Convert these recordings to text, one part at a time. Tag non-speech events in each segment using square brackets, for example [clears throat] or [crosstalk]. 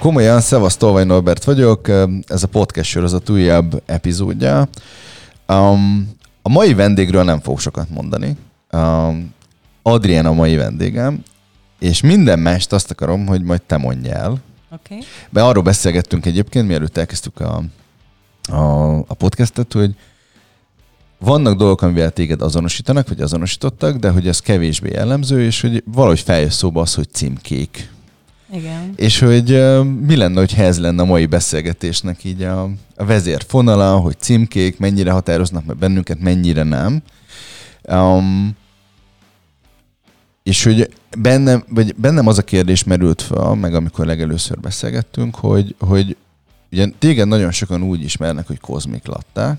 Komolyan, szevasz, Tolvaj Norbert vagyok, ez a podcast sorozat újabb epizódja. Um, a mai vendégről nem fogok sokat mondani. Um, Adrien a mai vendégem, és minden mást azt akarom, hogy majd te mondj el. Okay. Be arról beszélgettünk egyébként, mielőtt elkezdtük a, a, a podcastet, hogy vannak dolgok, amivel téged azonosítanak, vagy azonosítottak, de hogy ez kevésbé jellemző, és hogy valahogy feljön szóba az, hogy címkék. Igen. És hogy uh, mi lenne, hogy ez lenne a mai beszélgetésnek így a, a vezérfonala, hogy címkék mennyire határoznak meg bennünket, mennyire nem. Um, és hogy bennem, vagy bennem az a kérdés merült fel, meg amikor legelőször beszélgettünk, hogy, hogy ugye téged nagyon sokan úgy ismernek, hogy kozmik latta,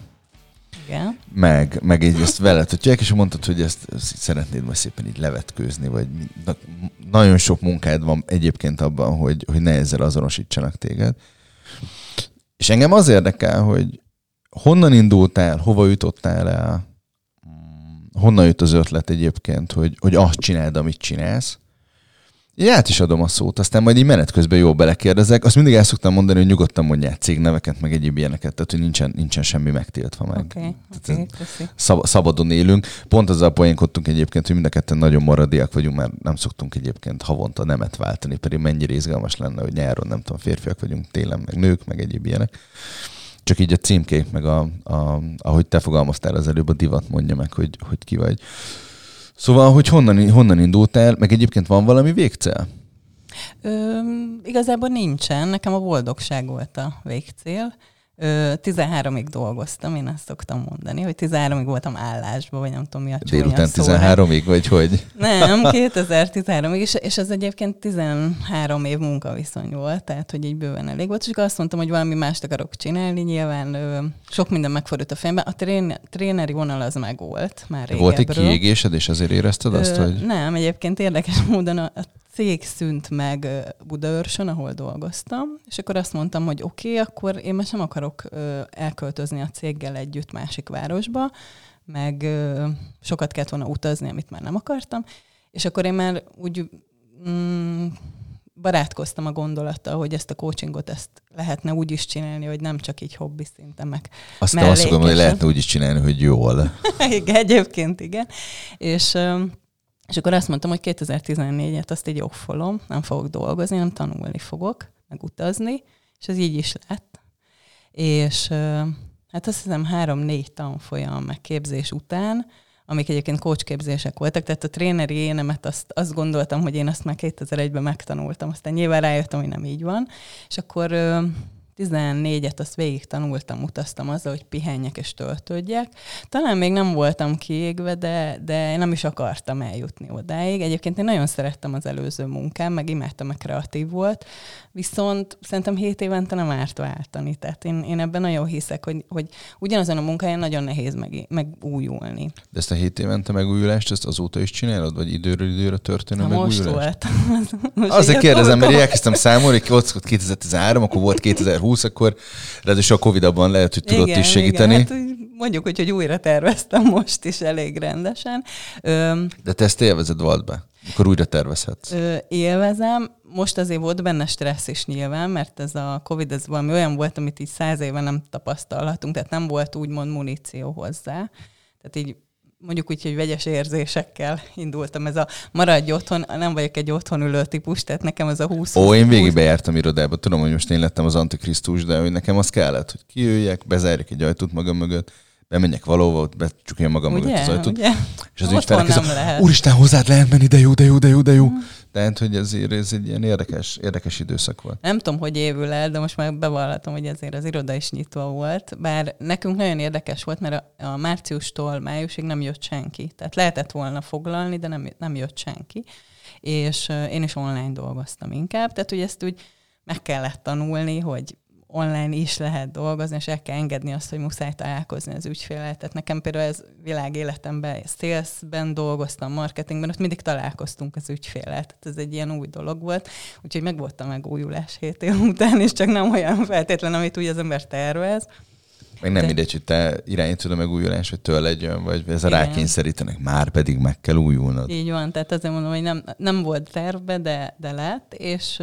igen. meg, meg így ezt veled tudják, és mondtad, hogy ezt, ezt szeretnéd majd szépen így levetkőzni, vagy na, nagyon sok munkád van egyébként abban, hogy, hogy ne ezzel azonosítsanak téged. És engem az érdekel, hogy honnan indultál, hova jutottál el, honnan jött az ötlet egyébként, hogy, hogy azt csináld, amit csinálsz, én át is adom a szót, aztán majd így menet közben jól belekérdezek. Azt mindig el szoktam mondani, hogy nyugodtan mondják cégneveket, meg egyéb ilyeneket, tehát hogy nincsen, nincsen semmi megtiltva meg. Okay, okay, szab- szabadon élünk. Pont azzal poénkodtunk egyébként, hogy mind a ketten nagyon maradiak vagyunk, mert nem szoktunk egyébként havonta nemet váltani, pedig mennyire izgalmas lenne, hogy nyáron nem tudom, férfiak vagyunk, télen meg nők, meg egyéb ilyenek. Csak így a címkék, meg a, a, ahogy te fogalmaztál az előbb, a divat mondja meg, hogy, hogy ki vagy. Szóval, hogy honnan, honnan indultál, meg egyébként van valami végcél? Ö, igazából nincsen, nekem a boldogság volt a végcél. 13-ig dolgoztam, én ezt szoktam mondani, hogy 13-ig voltam állásban, vagy nem tudom mi a Délután 13-ig, vagy hogy? Nem, [laughs] 2013-ig, és, és ez egyébként 13 év munkaviszony volt, tehát hogy így bőven elég volt, és akkor azt mondtam, hogy valami mást akarok csinálni, nyilván ö, sok minden megfordult a fejemben. A trén, tréneri vonal az meg volt már régebről. Volt egy kiégésed, és azért érezted azt, ö, hogy... Nem, egyébként érdekes [laughs] módon a, a cég szűnt meg Budaörsön, ahol dolgoztam, és akkor azt mondtam, hogy oké, okay, akkor én most nem akarok elköltözni a céggel együtt másik városba, meg sokat kellett volna utazni, amit már nem akartam, és akkor én már úgy mm, barátkoztam a gondolattal, hogy ezt a coachingot ezt lehetne úgy is csinálni, hogy nem csak így hobbi szinten meg Azt azt mondom, hogy lehetne úgy is csinálni, hogy jól. [laughs] igen, egyébként igen. És és akkor azt mondtam, hogy 2014-et azt így offolom, nem fogok dolgozni, nem tanulni fogok, meg utazni, és ez így is lett. És hát azt hiszem három-négy tanfolyam meg képzés után, amik egyébként coachképzések voltak, tehát a tréneri énemet azt, azt gondoltam, hogy én azt már 2001-ben megtanultam, aztán nyilván rájöttem, hogy nem így van, és akkor 14-et azt végig tanultam, utaztam azzal, hogy pihenjek és töltődjek. Talán még nem voltam kiégve, de, de én nem is akartam eljutni odáig. Egyébként én nagyon szerettem az előző munkám, meg imádtam, a kreatív volt, viszont szerintem 7 évente nem árt váltani. Tehát én, én ebben nagyon hiszek, hogy, hogy ugyanazon a munkáján nagyon nehéz meg, megújulni. De ezt a 7 évente megújulást, ezt azóta is csinálod, vagy időről időre történő ha megújulást? Most volt. [laughs] most Azért kérdezem, mert elkezdtem számolni, hogy 2013, akkor volt [laughs] 2020, 20, akkor ráadásul a Covid abban lehet, hogy tudott igen, is segíteni. Igen, hát, mondjuk, hogy, hogy újra terveztem most is elég rendesen. Ö, De te ezt élvezed volt be? Akkor újra tervezhetsz. Ö, élvezem. Most azért volt benne stressz is nyilván, mert ez a Covid ez valami olyan volt, amit így száz éve nem tapasztalhatunk, tehát nem volt úgymond muníció hozzá. Tehát így mondjuk úgy, hogy vegyes érzésekkel indultam. Ez a maradj otthon, nem vagyok egy otthon ülő típus, tehát nekem ez a 20 Ó, én végig bejártam irodába. Tudom, hogy most én lettem az antikrisztus, de hogy nekem az kellett, hogy kijöjjek, bezárjak egy ajtót magam mögött, bemenjek valahova, becsukjam magam ugye, mögött az ajtót. Ugye? És az ügyfelek, úristen, hozzád lehet menni, de jó, de jó, de jó, de jó. Mm. Tehát, hogy ezért ez egy ilyen érdekes, érdekes időszak volt. Nem tudom, hogy évül el, de most már bevallatom, hogy azért az iroda is nyitva volt. Bár nekünk nagyon érdekes volt, mert a, a márciustól májusig nem jött senki. Tehát lehetett volna foglalni, de nem, nem jött senki. És én is online dolgoztam inkább. Tehát, hogy ezt úgy meg kellett tanulni, hogy online is lehet dolgozni, és el kell engedni azt, hogy muszáj találkozni az ügyféllel. Tehát nekem például ez világ életemben, salesben dolgoztam, marketingben, ott mindig találkoztunk az ügyféllel. Tehát ez egy ilyen új dolog volt. Úgyhogy meg volt a megújulás hét év után, és csak nem olyan feltétlen, amit úgy az ember tervez. Meg nem De- mindegy, hogy te irányítod a megújulás, hogy tőled jön, vagy ez a rákényszerítenek, már pedig meg kell újulnod. Így van, tehát azért mondom, hogy nem, nem volt tervbe, de, de lett, és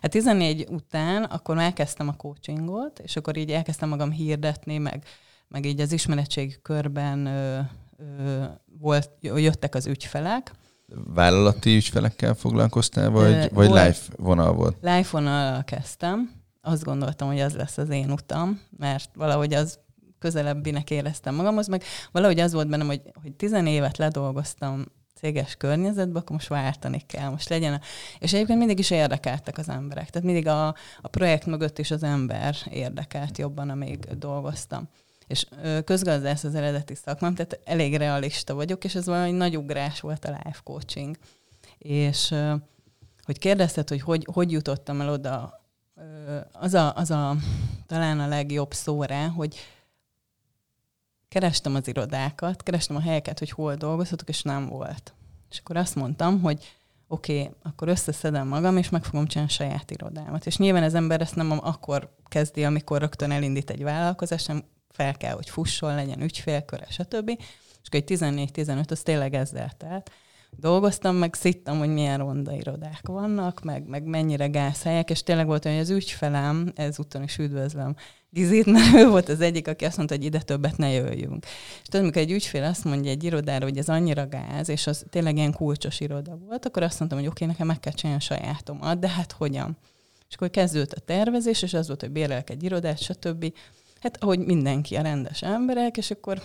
hát 14 után akkor elkezdtem a coachingot, és akkor így elkezdtem magam hirdetni, meg, meg így az ismeretségi körben ö, ö, volt, jöttek az ügyfelek. Vállalati ügyfelekkel foglalkoztál, vagy, vagy volt. live vonal volt? Live vonal kezdtem, azt gondoltam, hogy az lesz az én utam, mert valahogy az közelebbinek éreztem magamhoz, meg valahogy az volt bennem, hogy, hogy 10 évet ledolgoztam céges környezetbe, akkor most váltani kell, most legyen. A... És egyébként mindig is érdekeltek az emberek. Tehát mindig a, a projekt mögött is az ember érdekelt jobban, amíg dolgoztam. És közgazdász az eredeti szakmám, tehát elég realista vagyok, és ez valami nagy ugrás volt a life coaching. És hogy kérdezted, hogy hogy, hogy jutottam el oda, az a, az a talán a legjobb szó rá, hogy kerestem az irodákat, kerestem a helyeket, hogy hol dolgozhatok, és nem volt. És akkor azt mondtam, hogy oké, okay, akkor összeszedem magam, és meg fogom csinálni a saját irodámat. És nyilván az ember ezt nem akkor kezdi, amikor rögtön elindít egy vállalkozást, nem fel kell, hogy fusson, legyen ügyfélköre, stb. És akkor egy 14-15, az tényleg ezzel telt. Dolgoztam, meg szittam, hogy milyen ronda irodák vannak, meg, meg mennyire gázhelyek, és tényleg volt olyan, hogy az ügyfelem, ezúton is üdvözlöm Gizit, mert ő volt az egyik, aki azt mondta, hogy ide többet ne jöjjünk. És tudod, amikor egy ügyfél azt mondja egy irodára, hogy ez annyira gáz, és az tényleg ilyen kulcsos iroda volt, akkor azt mondtam, hogy oké, nekem meg kell csinálni a sajátomat, de hát hogyan? És akkor kezdődött a tervezés, és az volt, hogy bérelek egy irodát, stb. Hát ahogy mindenki, a rendes emberek, és akkor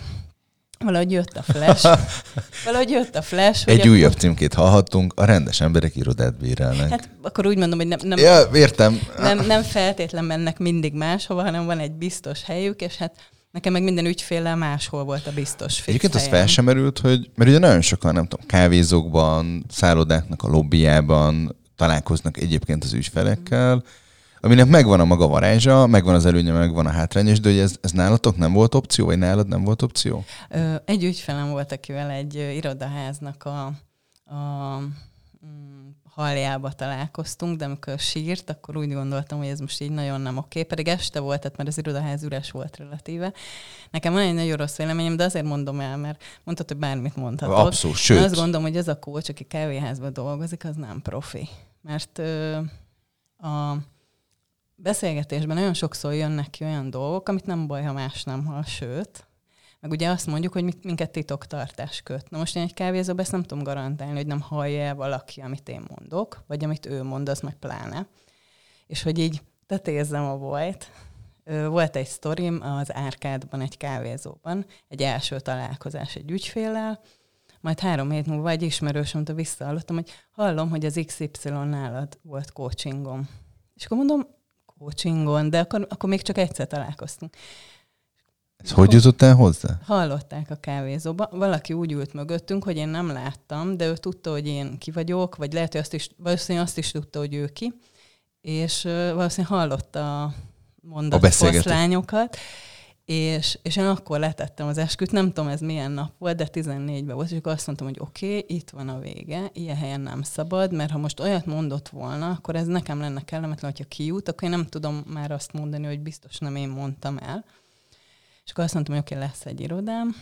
valahogy jött a flash. [laughs] valahogy jött a flash. Egy akkor- újabb címkét hallhattunk, a rendes emberek irodát bérelnek. Hát akkor úgy mondom, hogy nem, nem, ja, értem. nem, nem feltétlen mennek mindig máshova, hanem van egy biztos helyük, és hát nekem meg minden ügyféllel máshol volt a biztos fix Egyébként az fel sem merült, hogy, mert ugye nagyon sokan, nem tudom, kávézókban, szállodáknak a lobbyjában találkoznak egyébként az ügyfelekkel, aminek megvan a maga varázsa, megvan az előnye, megvan a hátránya, de hogy ez, ez nálatok nem volt opció, vagy nálad nem volt opció? Egy ügyfelem volt, akivel egy irodaháznak a, a mm, haljába találkoztunk, de amikor sírt, akkor úgy gondoltam, hogy ez most így nagyon nem oké, pedig este volt, tehát már az irodaház üres volt relatíve. Nekem van egy nagyon rossz véleményem, de azért mondom el, mert mondtad, hogy bármit mondhatod. Abszolút, Én sőt. azt gondolom, hogy az a coach, aki kávéházban dolgozik, az nem profi. Mert ö, a beszélgetésben nagyon sokszor jönnek ki olyan dolgok, amit nem baj, ha más nem hall, sőt, meg ugye azt mondjuk, hogy minket titoktartás köt. Na most én egy kávézóban ezt nem tudom garantálni, hogy nem hallja el valaki, amit én mondok, vagy amit ő mond, az meg pláne. És hogy így tetézzem a. Ö, Volt egy sztorim az Árkádban, egy kávézóban, egy első találkozás egy ügyféllel, majd három hét múlva egy ismerősömtől visszahallottam, hogy hallom, hogy az XY nálad volt coachingom. És akkor mondom, coachingon, de akkor, akkor még csak egyszer találkoztunk. Ez hogy jutottál hozzá? Hallották a kávézóba. Valaki úgy ült mögöttünk, hogy én nem láttam, de ő tudta, hogy én ki vagyok, vagy lehet, hogy azt is, valószínűleg azt is tudta, hogy ő ki, és valószínűleg hallotta a A mondat beszélgetést. foszlányokat, és, és én akkor letettem az esküt, nem tudom ez milyen nap volt, de 14-ben volt, és akkor azt mondtam, hogy oké, okay, itt van a vége, ilyen helyen nem szabad, mert ha most olyat mondott volna, akkor ez nekem lenne kellemetlen, hogyha kijut, akkor én nem tudom már azt mondani, hogy biztos nem én mondtam el. És akkor azt mondtam, hogy oké, okay, lesz egy irodám,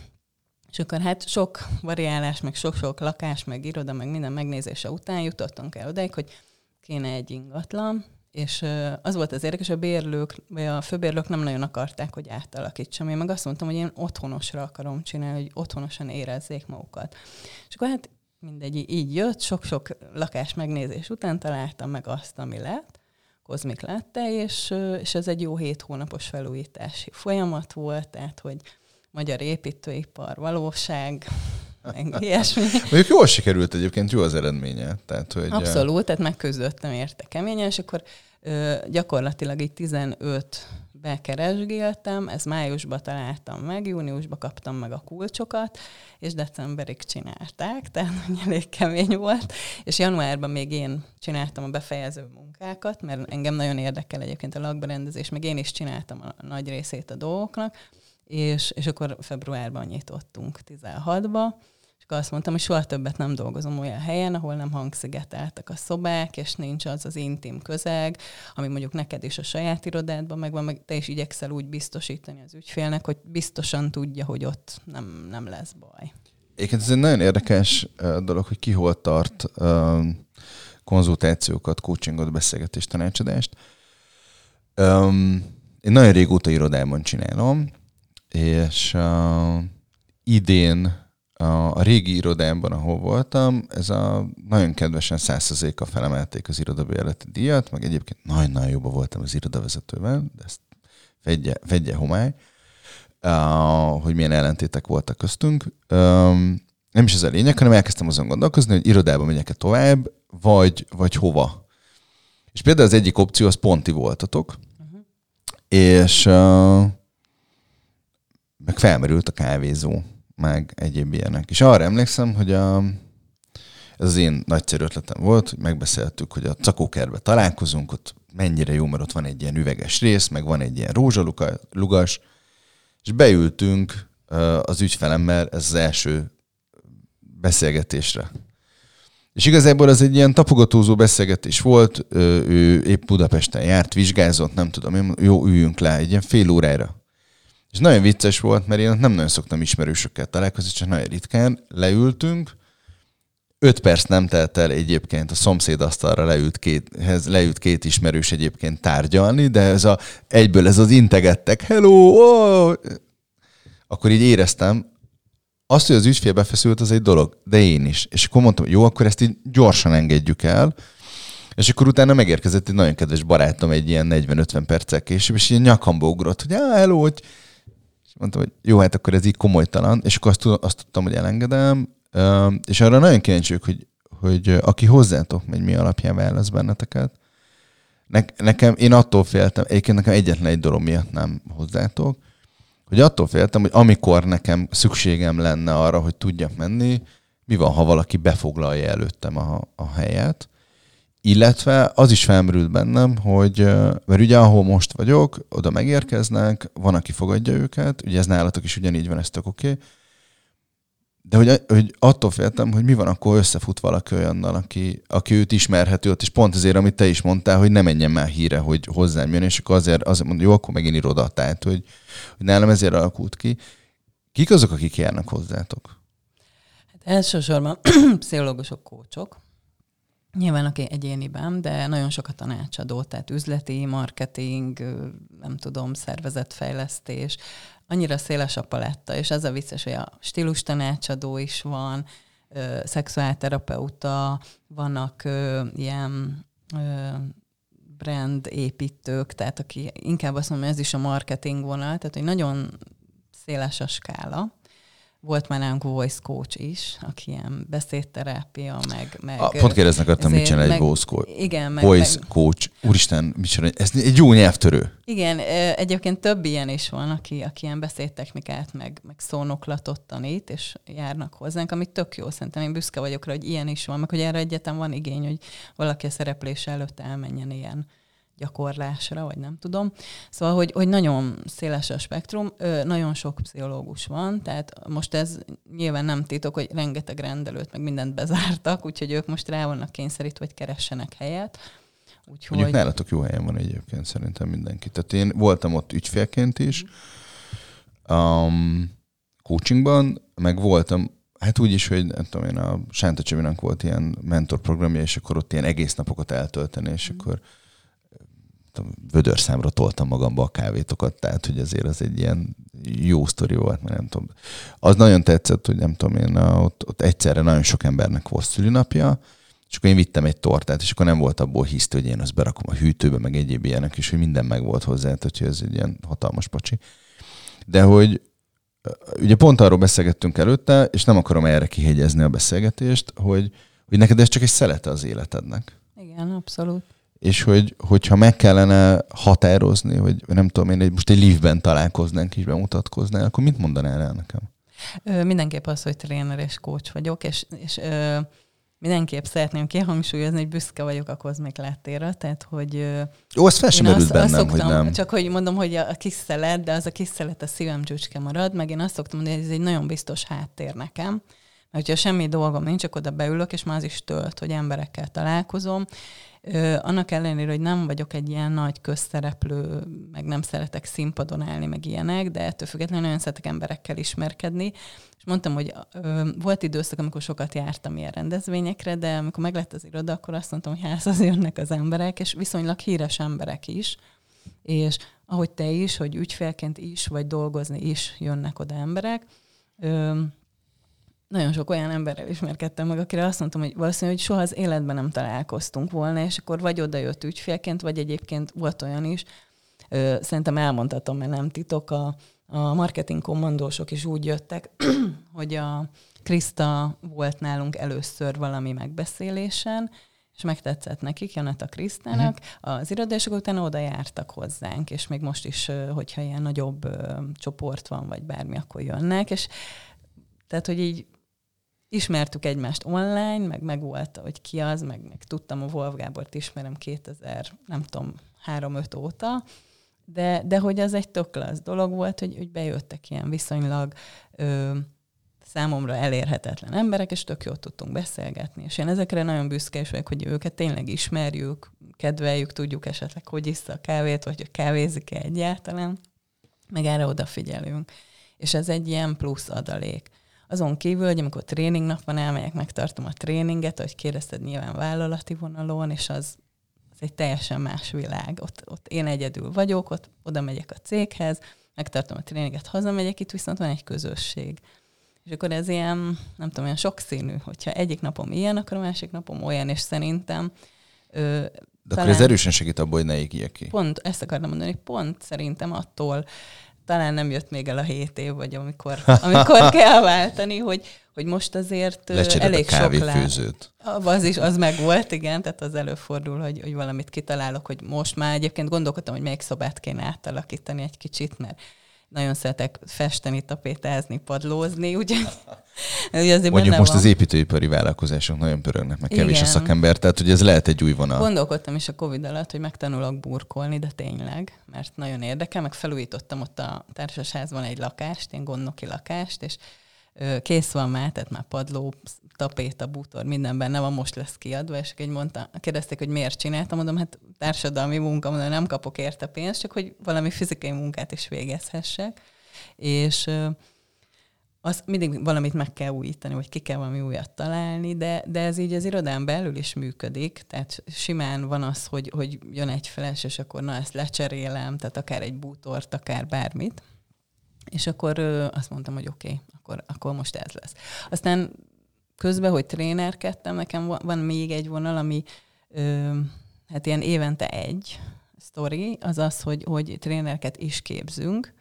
és akkor hát sok variálás, meg sok-sok lakás, meg iroda, meg minden megnézése után jutottunk el odáig, hogy kéne egy ingatlan, és az volt az érdekes, a bérlők, vagy a főbérlők nem nagyon akarták, hogy átalakítsam. Én meg azt mondtam, hogy én otthonosra akarom csinálni, hogy otthonosan érezzék magukat. És akkor hát mindegy, így jött, sok-sok lakás megnézés után találtam meg azt, ami lett, kozmik lette, és, és ez egy jó hét hónapos felújítási folyamat volt, tehát hogy magyar építőipar, valóság, ilyesmi. Mondjuk jól sikerült egyébként, jó az eredménye. Tehát, hogy, Abszolút, tehát megküzdöttem érte keményen, és akkor ö, gyakorlatilag így 15 bekeresgéltem, ez májusban találtam meg, júniusban kaptam meg a kulcsokat, és decemberig csinálták, [laughs] tehát elég kemény volt, és januárban még én csináltam a befejező munkákat, mert engem nagyon érdekel egyébként a lakberendezés, meg én is csináltam a nagy részét a dolgoknak, és, és akkor februárban nyitottunk 16-ba, és akkor azt mondtam, hogy soha többet nem dolgozom olyan helyen, ahol nem hangszigeteltek a szobák, és nincs az az intim közeg, ami mondjuk neked is a saját irodádban megvan, meg te is igyekszel úgy biztosítani az ügyfélnek, hogy biztosan tudja, hogy ott nem, nem lesz baj. Egyébként ez egy nagyon érdekes dolog, hogy ki hol tart konzultációkat, coachingot, beszélgetést, tanácsadást. én nagyon régóta irodában csinálom, és idén a, a régi irodámban, ahol voltam, ez a nagyon kedvesen százszerzéka felemelték az irodabérleti díjat, meg egyébként nagyon-nagyon jobban voltam az irodavezetővel, de ezt fedje, fedje homály, uh, hogy milyen ellentétek voltak köztünk. Um, nem is ez a lényeg, hanem elkezdtem azon gondolkozni, hogy irodába megyek-e tovább, vagy, vagy hova. És például az egyik opció az ponti voltatok, uh-huh. és uh, meg felmerült a kávézó meg egyéb ilyenek. És arra emlékszem, hogy a, ez az én nagyszerű ötletem volt, hogy megbeszéltük, hogy a cakókerbe találkozunk, ott mennyire jó, mert ott van egy ilyen üveges rész, meg van egy ilyen rózsalugas, és beültünk az ügyfelemmel, ez az első beszélgetésre. És igazából ez egy ilyen tapogatózó beszélgetés volt, ő épp Budapesten járt, vizsgázott, nem tudom, jó, üljünk le egy ilyen fél órára. És nagyon vicces volt, mert én nem nagyon szoktam ismerősökkel találkozni, csak nagyon ritkán leültünk, öt perc nem telt el egyébként a szomszéd asztalra leült két, leült két ismerős egyébként tárgyalni, de ez a, egyből ez az integettek, hello, oh! akkor így éreztem, azt, hogy az ügyfél befeszült, az egy dolog, de én is. És akkor mondtam, jó, akkor ezt így gyorsan engedjük el, és akkor utána megérkezett egy nagyon kedves barátom egy ilyen 40-50 perccel később, és ilyen nyakamba ugrott, hogy hello, hogy mondtam, hogy jó, hát akkor ez így komolytalan, és akkor azt, azt tudtam, hogy elengedem, és arra nagyon kíváncsi hogy, hogy aki hozzátok megy, mi alapján válasz benneteket. Ne, nekem, én attól féltem, egyébként nekem egyetlen egy dolog miatt nem hozzátok, hogy attól féltem, hogy amikor nekem szükségem lenne arra, hogy tudjak menni, mi van, ha valaki befoglalja előttem a, a helyet, illetve az is felmerült bennem, hogy, mert ugye ahol most vagyok, oda megérkeznek, van, aki fogadja őket, ugye ez nálatok is ugyanígy van, ez tök oké, de hogy, hogy attól féltem, hogy mi van, akkor összefut valaki olyannal, aki, aki őt ismerhető ott, és pont azért, amit te is mondtál, hogy ne menjen már híre, hogy hozzám jön, és akkor azért, azért mondom, jó, akkor megint iroda, tehát, hogy, hogy nálam ezért alakult ki. Kik azok, akik járnak hozzátok? Hát elsősorban [clears throat] pszichológusok, kócsok, Nyilván aki egyéniben, de nagyon sokat tanácsadó, tehát üzleti, marketing, nem tudom, szervezetfejlesztés, annyira széles a paletta, és ez a vicces, hogy a stílus tanácsadó is van, szexuálterapeuta, vannak ö, ilyen ö, brand építők, tehát aki inkább azt mondom, hogy ez is a marketing vonal, tehát hogy nagyon széles a skála. Volt már nálunk voice coach is, aki ilyen beszédterápia, meg... meg a, pont kérdeznek akartam, mit csinál egy voice coach. Igen, meg, voice meg, coach. Úristen, mit csinál? Ez egy jó nyelvtörő. Igen, egyébként több ilyen is van, aki, aki ilyen beszédtechnikát, meg, meg szónoklatot tanít, és járnak hozzánk, ami tök jó. Szerintem én büszke vagyok rá, hogy ilyen is van, meg hogy erre egyetem van igény, hogy valaki a szereplés előtt elmenjen ilyen gyakorlásra, vagy nem tudom. Szóval, hogy, hogy nagyon széles a spektrum, nagyon sok pszichológus van, tehát most ez nyilván nem titok, hogy rengeteg rendelőt, meg mindent bezártak, úgyhogy ők most rá vannak kényszerítve, hogy keressenek helyet. Úgyhogy... Mondjuk nálatok jó helyen van egyébként szerintem mindenki. Tehát én voltam ott ügyfélként is, um, coachingban, meg voltam Hát úgy is, hogy nem tudom én, a Sánta Csabinak volt ilyen mentorprogramja, és akkor ott ilyen egész napokat eltölteni, és mm. akkor vödörszámra toltam magamba a kávétokat, tehát hogy azért az egy ilyen jó sztori volt, mert nem tudom. Az nagyon tetszett, hogy nem tudom én, ott, ott egyszerre nagyon sok embernek volt szülinapja, és akkor én vittem egy tortát, és akkor nem volt abból hiszti, hogy én azt berakom a hűtőbe, meg egyéb ilyenek, és hogy minden meg volt hozzá, tehát hogy ez egy ilyen hatalmas pacsi. De hogy ugye pont arról beszélgettünk előtte, és nem akarom erre kihegyezni a beszélgetést, hogy, hogy neked ez csak egy szelete az életednek. Igen, abszolút és hogy, hogyha meg kellene határozni, hogy nem tudom én, most egy liftben találkoznánk és bemutatkoznál, akkor mit mondanál el nekem? Ö, mindenképp az, hogy tréner és coach vagyok, és, és ö, mindenképp szeretném kihangsúlyozni, hogy büszke vagyok a kozmik láttérre, tehát hogy... Ó, az fel sem azt, bennem, azt szoktam, hogy nem. Csak hogy mondom, hogy a, a kis szelet, de az a kis szelet a szívem csücske marad, meg én azt szoktam mondani, hogy ez egy nagyon biztos háttér nekem, Mert hogyha semmi dolgom nincs, akkor oda beülök, és már az is tölt, hogy emberekkel találkozom. Ö, annak ellenére, hogy nem vagyok egy ilyen nagy közszereplő, meg nem szeretek színpadon állni, meg ilyenek, de ettől függetlenül nagyon szeretek emberekkel ismerkedni. És mondtam, hogy ö, volt időszak, amikor sokat jártam ilyen rendezvényekre, de amikor meglett az iroda, akkor azt mondtam, hogy házhoz jönnek az emberek, és viszonylag híres emberek is. És ahogy te is, hogy ügyfélként is, vagy dolgozni is jönnek oda emberek. Ö, nagyon sok olyan emberrel ismerkedtem meg, akire azt mondtam, hogy valószínűleg hogy soha az életben nem találkoztunk volna, és akkor vagy oda jött ügyfélként, vagy egyébként volt olyan is, ö, szerintem elmondhatom, mert nem titok, a, a marketing kommandósok is úgy jöttek, [clears throat] hogy a Krista volt nálunk először valami megbeszélésen, és megtetszett nekik, Janeta Krisztának, uh-huh. az irodások utána oda jártak hozzánk, és még most is, hogyha ilyen nagyobb ö, csoport van, vagy bármi, akkor jönnek, és tehát, hogy így ismertük egymást online, meg meg volt, hogy ki az, meg, meg tudtam, a Wolf Gábort ismerem 2000, nem tudom, 3-5 óta, de, de hogy az egy tök klassz dolog volt, hogy, hogy bejöttek ilyen viszonylag ö, számomra elérhetetlen emberek, és tök jól tudtunk beszélgetni. És én ezekre nagyon büszke is vagyok, hogy őket tényleg ismerjük, kedveljük, tudjuk esetleg, hogy iszta a kávét, vagy hogy kávézik-e egyáltalán, meg erre odafigyelünk. És ez egy ilyen plusz adalék. Azon kívül, hogy amikor tréning nap van, elmegyek, megtartom a tréninget, ahogy kérdezted nyilván vállalati vonalon, és az, az egy teljesen más világ. Ott, ott én egyedül vagyok, ott oda megyek a céghez, megtartom a tréninget, hazamegyek, itt viszont van egy közösség. És akkor ez ilyen, nem tudom, olyan sokszínű, hogyha egyik napom ilyen, akkor a másik napom olyan, és szerintem ö, de talán, akkor ez erősen segít abból, hogy ne égjek ki. Pont, ezt akartam mondani, pont szerintem attól talán nem jött még el a hét év, vagy amikor, amikor [laughs] kell váltani, hogy, hogy most azért Lecsered elég a sok főzőt. Az is, az meg volt, igen, tehát az előfordul, hogy, hogy valamit kitalálok, hogy most már egyébként gondolkodtam, hogy melyik szobát kéne átalakítani egy kicsit, mert nagyon szeretek festeni, tapétázni, padlózni, ugye? [laughs] Mondjuk most van. az építőipari vállalkozások nagyon pörögnek, meg kevés Igen. a szakember, tehát hogy ez lehet egy új vonal. Gondolkodtam is a Covid alatt, hogy megtanulok burkolni, de tényleg, mert nagyon érdekel, meg felújítottam ott a társasházban egy lakást, ilyen gondnoki lakást, és kész van már, tehát már padló, tapéta, bútor, minden benne van, most lesz kiadva, és egy mondta, kérdezték, hogy miért csináltam, mondom, hát társadalmi munka, mondom, nem kapok érte pénzt, csak hogy valami fizikai munkát is végezhessek. És az mindig valamit meg kell újítani, vagy ki kell valami újat találni, de, de ez így az irodán belül is működik, tehát simán van az, hogy, hogy jön egy feles, és akkor na ezt lecserélem, tehát akár egy bútort, akár bármit. És akkor ö, azt mondtam, hogy oké, okay, akkor, akkor most ez lesz. Aztán közben, hogy trénerkedtem, nekem van, még egy vonal, ami ö, hát ilyen évente egy sztori, az az, hogy, hogy trénereket is képzünk,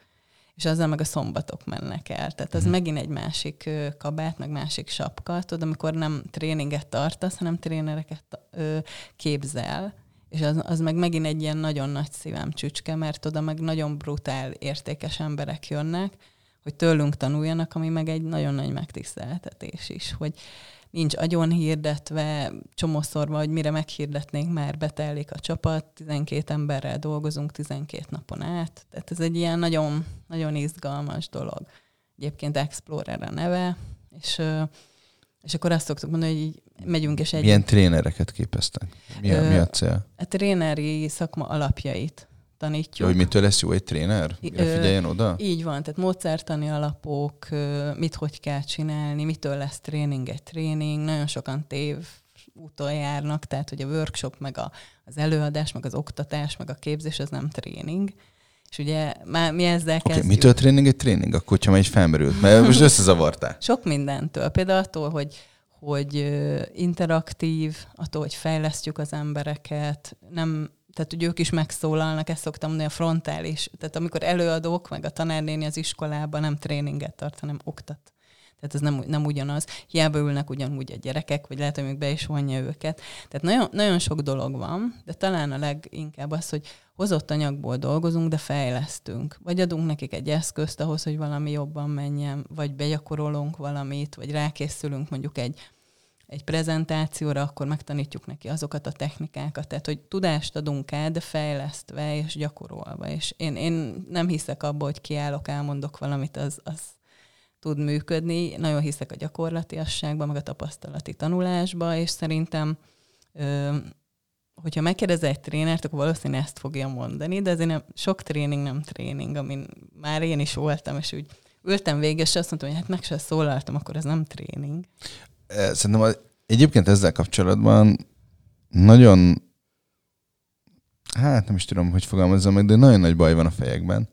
és azzal meg a szombatok mennek el. Tehát az uh-huh. megint egy másik kabát, meg másik sapka, tudod, amikor nem tréninget tartasz, hanem trénereket ö, képzel, és az, az meg megint egy ilyen nagyon nagy szívem csücske, mert oda meg nagyon brutál, értékes emberek jönnek, hogy tőlünk tanuljanak, ami meg egy nagyon nagy megtiszteltetés is, hogy nincs agyon hirdetve, csomószor hogy mire meghirdetnénk, már betelik a csapat, 12 emberrel dolgozunk 12 napon át, tehát ez egy ilyen nagyon, nagyon izgalmas dolog. Egyébként Explorer a neve, és, és akkor azt szoktuk mondani, hogy így megyünk és egy... Milyen trénereket képeztek? Mi a, mi a cél? A tréneri szakma alapjait tanítjuk. Ja, hogy mitől lesz jó egy tréner? Figyeljen oda? Így van, tehát módszertani alapok, mit hogy kell csinálni, mitől lesz tréning egy tréning, nagyon sokan tév úton járnak, tehát hogy a workshop, meg a, az előadás, meg az oktatás, meg a képzés, az nem tréning. És ugye már mi ezzel okay, kezdjük. mitől tréning egy tréning? Akkor, ha már egy felmerült, mert most összezavartál. [laughs] Sok mindentől. Például attól, hogy hogy interaktív, attól, hogy fejlesztjük az embereket, nem tehát hogy ők is megszólalnak, ezt szoktam mondani, a frontális. Tehát amikor előadók, meg a tanárnéni az iskolában nem tréninget tart, hanem oktat. Tehát ez nem, nem ugyanaz. Hiába ülnek ugyanúgy a gyerekek, vagy lehet, hogy még be is vonja őket. Tehát nagyon, nagyon sok dolog van, de talán a leginkább az, hogy hozott anyagból dolgozunk, de fejlesztünk. Vagy adunk nekik egy eszközt ahhoz, hogy valami jobban menjen, vagy begyakorolunk valamit, vagy rákészülünk mondjuk egy egy prezentációra, akkor megtanítjuk neki azokat a technikákat, tehát hogy tudást adunk el, de fejlesztve és gyakorolva. És én, én nem hiszek abba, hogy kiállok, elmondok valamit, az, az tud működni. Nagyon hiszek a gyakorlatiasságban, meg a tapasztalati tanulásba, és szerintem ö, hogyha megkérdez egy trénert, akkor valószínűleg ezt fogja mondani, de azért nem, sok tréning nem tréning, amin már én is voltam, és úgy ültem végig, és azt mondtam, hogy hát meg se szólaltam, akkor ez nem tréning. Szerintem egyébként ezzel kapcsolatban nagyon, hát nem is tudom, hogy fogalmazzam meg, de nagyon nagy baj van a fejekben.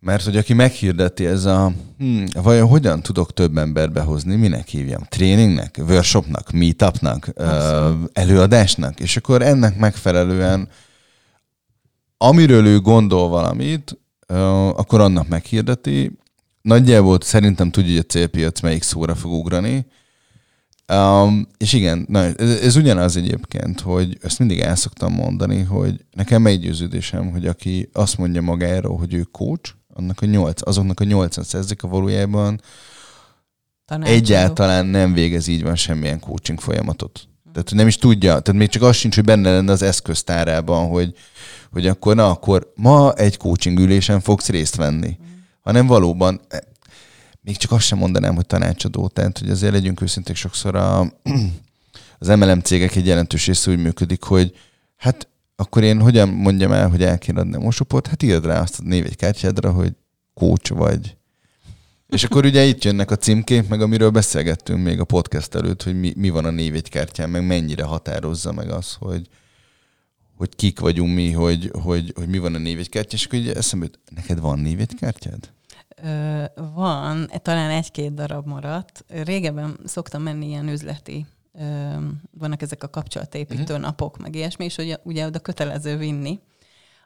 Mert hogy aki meghirdeti ez a, hm, vajon hogyan tudok több ember behozni, minek hívjam? Tréningnek, workshopnak, meetupnak, előadásnak, és akkor ennek megfelelően, amiről ő gondol valamit, akkor annak meghirdeti. Nagyjából szerintem tudja, hogy a célpiac melyik szóra fog ugrani, Um, és igen, na, ez, ez ugyanaz egyébként, hogy ezt mindig el szoktam mondani, hogy nekem meggyőződésem, hogy aki azt mondja magáról, hogy ő coach, annak a nyolc, azoknak a nyolcan szerzik a valójában Tanácsadó. egyáltalán nem végez így van semmilyen coaching folyamatot. Tehát nem is tudja, tehát még csak az sincs, hogy benne lenne az eszköztárában, hogy, hogy akkor na, akkor ma egy coaching ülésen fogsz részt venni. Mm. Hanem valóban még csak azt sem mondanám, hogy tanácsadó, tehát hogy azért legyünk őszinték, sokszor a, [clears throat] az MLM cégek egy jelentős része úgy működik, hogy hát akkor én hogyan mondjam el, hogy el kéne adni a mosoport? Hát írd rá azt a név egy kártyádra, hogy coach vagy. És akkor ugye itt jönnek a címkék, meg amiről beszélgettünk még a podcast előtt, hogy mi, mi van a névjegykártyán, meg mennyire határozza meg az, hogy, hogy kik vagyunk mi, hogy, hogy, hogy mi van a névjegykártyán, és akkor ugye eszembe jut, neked van névjegykártyád? Van, talán egy-két darab maradt. Régebben szoktam menni ilyen üzleti vannak ezek a kapcsolatépítő uh-huh. napok, meg ilyesmi, és ugye, ugye oda kötelező vinni.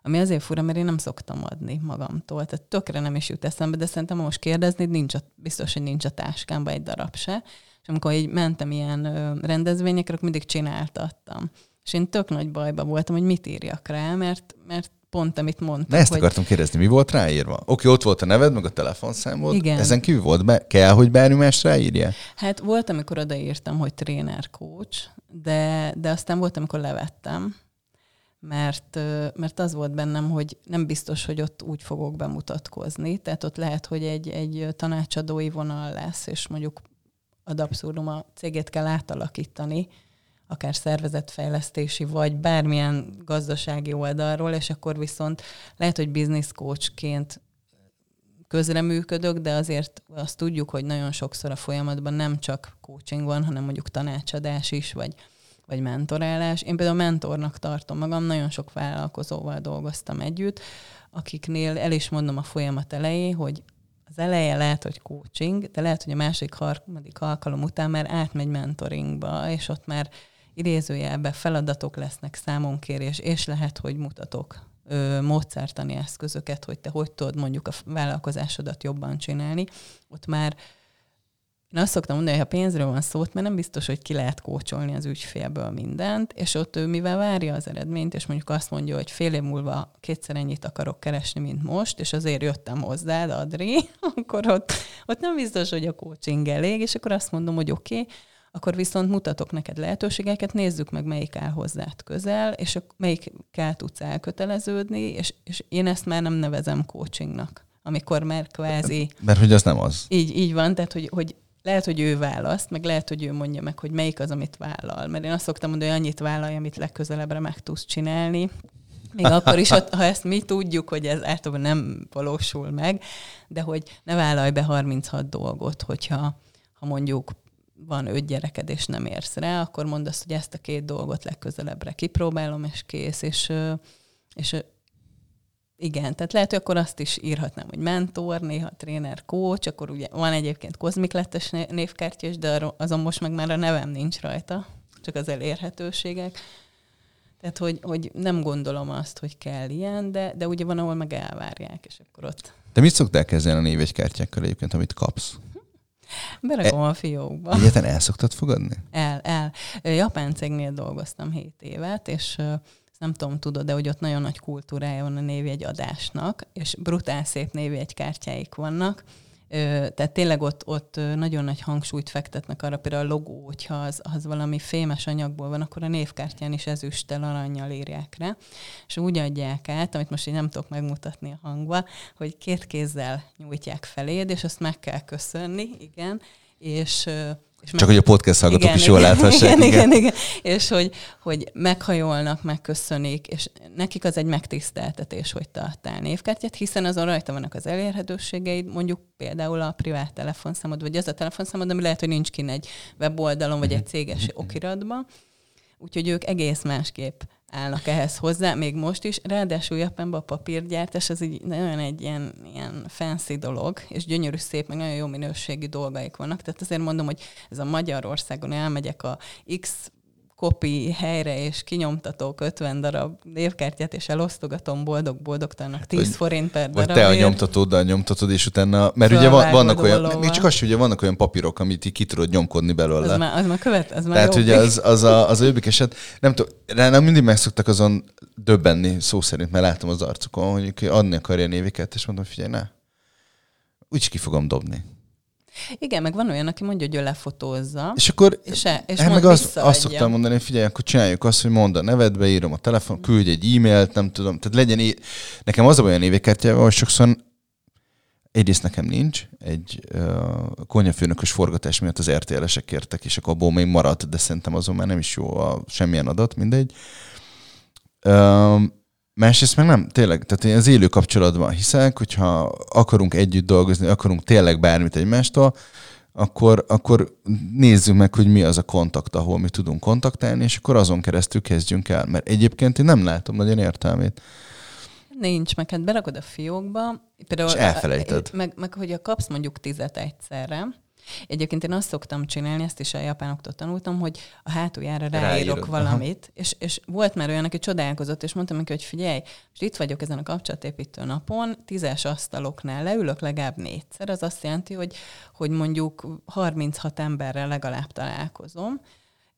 Ami azért fura, mert én nem szoktam adni magamtól. Tehát tökre nem is jut eszembe, de szerintem most kérdezni, nincs a, biztos, hogy nincs a táskámban egy darab se. És amikor így mentem ilyen rendezvényekre, akkor mindig csináltattam. És én tök nagy bajba voltam, hogy mit írjak rá, mert, mert pont amit mondtam. Na ezt hogy... akartam kérdezni, mi volt ráírva? Oké, ott volt a neved, meg a telefonszámod. Igen. Ezen kívül volt, be, kell, hogy bármi más ráírja? Hát volt, amikor odaírtam, hogy tréner coach, de, de aztán volt, amikor levettem, mert, mert az volt bennem, hogy nem biztos, hogy ott úgy fogok bemutatkozni. Tehát ott lehet, hogy egy, egy tanácsadói vonal lesz, és mondjuk ad abszurdum a céget kell átalakítani, akár szervezetfejlesztési, vagy bármilyen gazdasági oldalról, és akkor viszont lehet, hogy business coachként közreműködök, de azért azt tudjuk, hogy nagyon sokszor a folyamatban nem csak coaching van, hanem mondjuk tanácsadás is, vagy, vagy mentorálás. Én például mentornak tartom magam, nagyon sok vállalkozóval dolgoztam együtt, akiknél el is mondom a folyamat elején, hogy az eleje lehet, hogy coaching, de lehet, hogy a másik, harmadik alkalom után már átmegy mentoringba, és ott már idézőjelbe feladatok lesznek, számonkérés, és lehet, hogy mutatok ö, módszertani eszközöket, hogy te hogy tudod mondjuk a vállalkozásodat jobban csinálni. Ott már én azt szoktam mondani, hogy ha pénzről van szó, mert nem biztos, hogy ki lehet kócsolni az ügyfélből mindent, és ott ő mivel várja az eredményt, és mondjuk azt mondja, hogy fél év múlva kétszer ennyit akarok keresni, mint most, és azért jöttem hozzád, Adri, [laughs] akkor ott, ott nem biztos, hogy a coaching elég, és akkor azt mondom, hogy oké, okay, akkor viszont mutatok neked lehetőségeket, nézzük meg, melyik áll hozzád közel, és melyikkel tudsz elköteleződni, és, és én ezt már nem nevezem coachingnak, amikor már kvázi... Mert hogy az nem az. Így, így van, tehát hogy, hogy lehet, hogy ő választ, meg lehet, hogy ő mondja meg, hogy melyik az, amit vállal. Mert én azt szoktam mondani, hogy annyit vállalja, amit legközelebbre meg tudsz csinálni. Még akkor is, ha ezt mi tudjuk, hogy ez általában nem valósul meg, de hogy ne vállalj be 36 dolgot, hogyha ha mondjuk van öt gyereked, és nem érsz rá, akkor mondd azt, hogy ezt a két dolgot legközelebbre kipróbálom, és kész, és, és igen, tehát lehet, hogy akkor azt is írhatnám, hogy mentor, néha tréner, coach, akkor ugye van egyébként kozmiklettes névkártyás, de azon most meg már a nevem nincs rajta, csak az elérhetőségek. Tehát, hogy, hogy nem gondolom azt, hogy kell ilyen, de, de ugye van, ahol meg elvárják, és akkor ott... De mit szoktál kezdeni a névegykártyákkal egyébként, amit kapsz? Berakom e, a fiókba. Egyetlen el szoktad fogadni? El, el. Japán cégnél dolgoztam 7 évet, és nem tudom, tudod, de hogy ott nagyon nagy kultúrája van a névjegy adásnak, és brutál szép névjegy kártyáik vannak, Tehát tényleg ott, ott nagyon nagy hangsúlyt fektetnek arra, például a logó, hogyha az, az valami fémes anyagból van, akkor a névkártyán is ezüsttel, aranyjal írják rá, és úgy adják át, amit most én nem tudok megmutatni a hangba, hogy két kézzel nyújtják feléd, és azt meg kell köszönni, igen, és és Csak meg... hogy a podcast hallgatók igen, is jól láthassák. Igen, igen, igen. És hogy, hogy meghajolnak, megköszönik, és nekik az egy megtiszteltetés, hogy tartál névkártyát, hiszen azon rajta vannak az elérhetőségeid, mondjuk például a privát telefonszámod, vagy az a telefonszámod, ami lehet, hogy nincs kin egy weboldalon, vagy egy mhm. céges okiratban. Úgyhogy ők egész másképp állnak ehhez hozzá, még most is. Ráadásul Japánban a papírgyártás az egy nagyon egy ilyen, ilyen fancy dolog, és gyönyörű szép, meg nagyon jó minőségi dolgaik vannak. Tehát azért mondom, hogy ez a Magyarországon elmegyek a X kopi helyre, és kinyomtatok 50 darab névkártyát, és elosztogatom boldog-boldogtalannak 10 hogy, forint per darab. Vagy te a nyomtatóddal nyomtatod, és utána, mert ugye van, vannak olyan, még csak az, hogy ugye vannak olyan papírok, amit ki tudod nyomkodni belőle. Az már, az már követ, az már Tehát ugye az, az, a, az a jobbik eset, nem tudom, nem mindig meg szoktak azon döbbenni, szó szerint, mert látom az arcukon, hogy adni akarja néviket, és mondom, figyelj, ne, úgyis ki fogom dobni. Igen, meg van olyan, aki mondja, hogy ő lefotózza. És akkor és, e, és hát meg azt, azt szoktam mondani, hogy figyelj, akkor csináljuk azt, hogy mondd a nevedbe, írom a telefon, küldj egy e-mailt, nem tudom. Tehát legyen, é- nekem az a olyan évékártyával, hogy sokszor egyrészt nekem nincs, egy uh, konyafőnökös forgatás miatt az RTL-esek kértek, és akkor abból még maradt, de szerintem azon már nem is jó a semmilyen adat, mindegy. Uh, Másrészt meg nem, tényleg, tehát én az élő kapcsolatban hiszek, hogyha akarunk együtt dolgozni, akarunk tényleg bármit egymástól, akkor, akkor nézzük meg, hogy mi az a kontakt, ahol mi tudunk kontaktálni, és akkor azon keresztül kezdjünk el. Mert egyébként én nem látom nagyon értelmét. Nincs, meg hát berakod a fiókba. Például, és elfelejted. Meg, meg hogy a kapsz mondjuk tizet egyszerre, Egyébként én azt szoktam csinálni, ezt is a japánoktól tanultam, hogy a hátuljára ráírok, ráírok valamit, és, és volt már olyan, aki csodálkozott, és mondtam neki, hogy figyelj, most itt vagyok ezen a kapcsolatépítő napon, tízes asztaloknál leülök legalább négyszer, az azt jelenti, hogy, hogy mondjuk 36 emberrel legalább találkozom,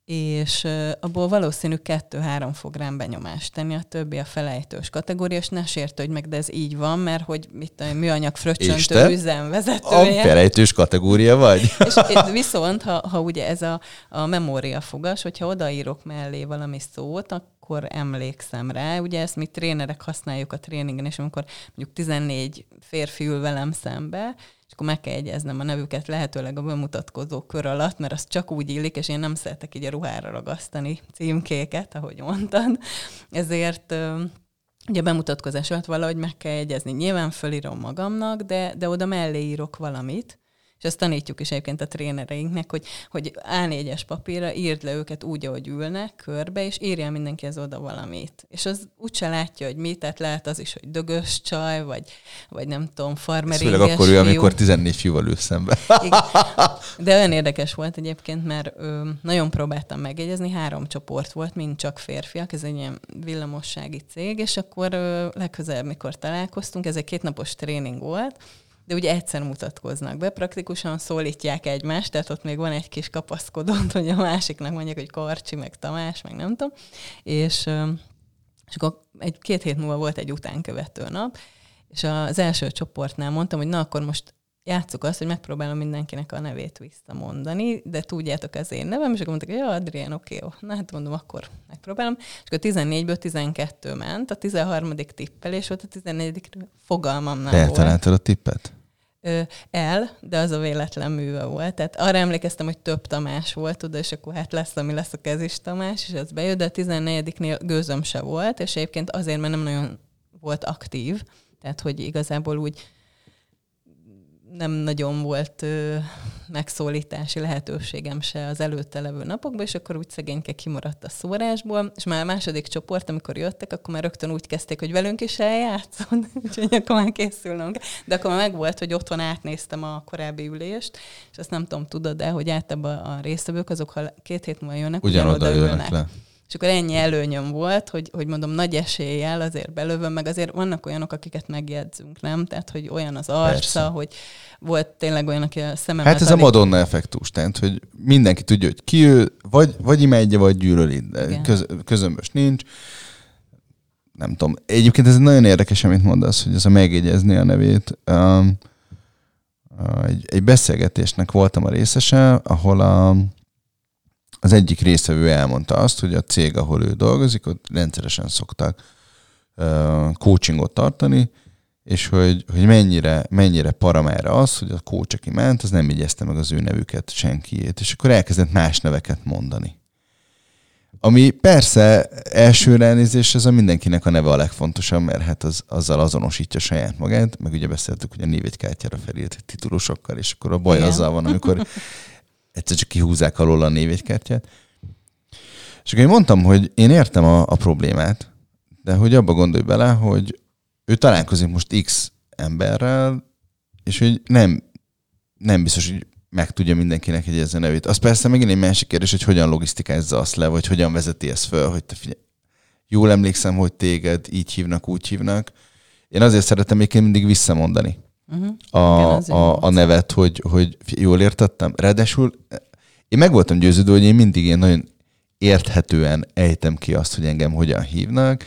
és abból valószínű kettő-három fog rám benyomást tenni, a többi a felejtős kategória, és ne sértődj meg, de ez így van, mert hogy mit tudom, műanyag fröccsöntő üzemvezetője. A felejtős kategória vagy? [laughs] és, viszont, ha, ha ugye ez a, a memória fogas, hogyha odaírok mellé valami szót, akkor emlékszem rá. Ugye ezt mi trénerek használjuk a tréningen, és amikor mondjuk 14 férfi ül velem szembe, akkor meg kell jegyeznem a nevüket lehetőleg a bemutatkozó kör alatt, mert az csak úgy illik, és én nem szeretek így a ruhára ragasztani címkéket, ahogy mondtad. Ezért ugye a bemutatkozás alatt valahogy meg kell jegyezni. Nyilván fölírom magamnak, de, de oda mellé írok valamit, és ezt tanítjuk is egyébként a trénereinknek, hogy, hogy A4-es papírra írd le őket úgy, ahogy ülnek, körbe, és írja mindenki ez oda valamit. És az úgyse látja, hogy mit, tehát lehet az is, hogy dögös csaj, vagy, vagy nem tudom, farmeringes Főleg akkor ő, amikor 14 fiúval ül szembe. Igen. [laughs] De olyan érdekes volt egyébként, mert ö, nagyon próbáltam megjegyezni, három csoport volt, mind csak férfiak, ez egy ilyen villamossági cég, és akkor ö, legközelebb, mikor találkoztunk, ez egy kétnapos tréning volt, de ugye egyszer mutatkoznak be, praktikusan szólítják egymást, tehát ott még van egy kis kapaszkodót, hogy a másiknak mondják, hogy Karcsi, meg Tamás, meg nem tudom, és, és akkor egy két hét múlva volt egy utánkövető nap, és az első csoportnál mondtam, hogy na akkor most játsszuk azt, hogy megpróbálom mindenkinek a nevét visszamondani, de tudjátok az én nevem, és akkor mondták, hogy ja, Adrián, oké, jó. Na hát mondom, akkor megpróbálom. És akkor 14-ből 12 ment, a 13. tippelés volt, a 14. fogalmam nem volt. Eltaláltad a tippet? El, de az a véletlen műve volt. Tehát arra emlékeztem, hogy több Tamás volt oda, és akkor hát lesz, ami lesz a kezis Tamás, és ez bejött, de a 14-nél gőzöm se volt, és egyébként azért, mert nem nagyon volt aktív, tehát hogy igazából úgy nem nagyon volt ö, megszólítási lehetőségem se az előtte levő napokban, és akkor úgy szegényke kimaradt a szórásból, és már a második csoport, amikor jöttek, akkor már rögtön úgy kezdték, hogy velünk is eljátszod, [laughs] úgyhogy akkor már készülnünk. De akkor már megvolt, hogy otthon átnéztem a korábbi ülést, és azt nem tudom, tudod de hogy általában a résztvevők azok, ha két hét múlva jönnek, ugyanoda ülnek. Le. És akkor ennyi előnyöm volt, hogy, hogy mondom, nagy eséllyel azért belövöm, meg azért vannak olyanok, akiket megjegyzünk, nem? Tehát, hogy olyan az arca, Persze. hogy volt tényleg olyan, aki a szememet... Hát ez alig... a Madonna effektus, tehát, hogy mindenki tudja, hogy ki ő, vagy, vagy imádja, vagy gyűlöli, de köz, közömbös nincs. Nem tudom. Egyébként ez nagyon érdekes, amit mondasz, hogy ez a megjegyezni a nevét. Um, egy, egy beszélgetésnek voltam a részese, ahol a, az egyik részevő elmondta azt, hogy a cég, ahol ő dolgozik, ott rendszeresen szoktak uh, coachingot tartani, és hogy, hogy mennyire, mennyire paramára az, hogy a coach, aki ment, az nem igyezte meg az ő nevüket senkiét, és akkor elkezdett más neveket mondani. Ami persze első ránézés, ez a mindenkinek a neve a legfontosabb, mert hát az, azzal azonosítja saját magát, meg ugye beszéltük, hogy a névjegykártyára felírt titulusokkal, és akkor a baj Igen. azzal van, amikor [laughs] egyszer csak kihúzzák alól a névjegykártyát. És akkor én mondtam, hogy én értem a, a problémát, de hogy abba gondolj bele, hogy ő találkozik most X emberrel, és hogy nem, nem biztos, hogy meg tudja mindenkinek egyezni a nevét. Az persze megint egy másik kérdés, hogy hogyan logisztikázza azt le, vagy hogyan vezeti ezt föl, hogy te figyelj, jól emlékszem, hogy téged így hívnak, úgy hívnak. Én azért szeretem még mindig visszamondani uh-huh. a, Igen, a, a nevet, hogy, hogy jól értettem. Ráadásul én meg voltam győződő, hogy én mindig én nagyon érthetően ejtem ki azt, hogy engem hogyan hívnak,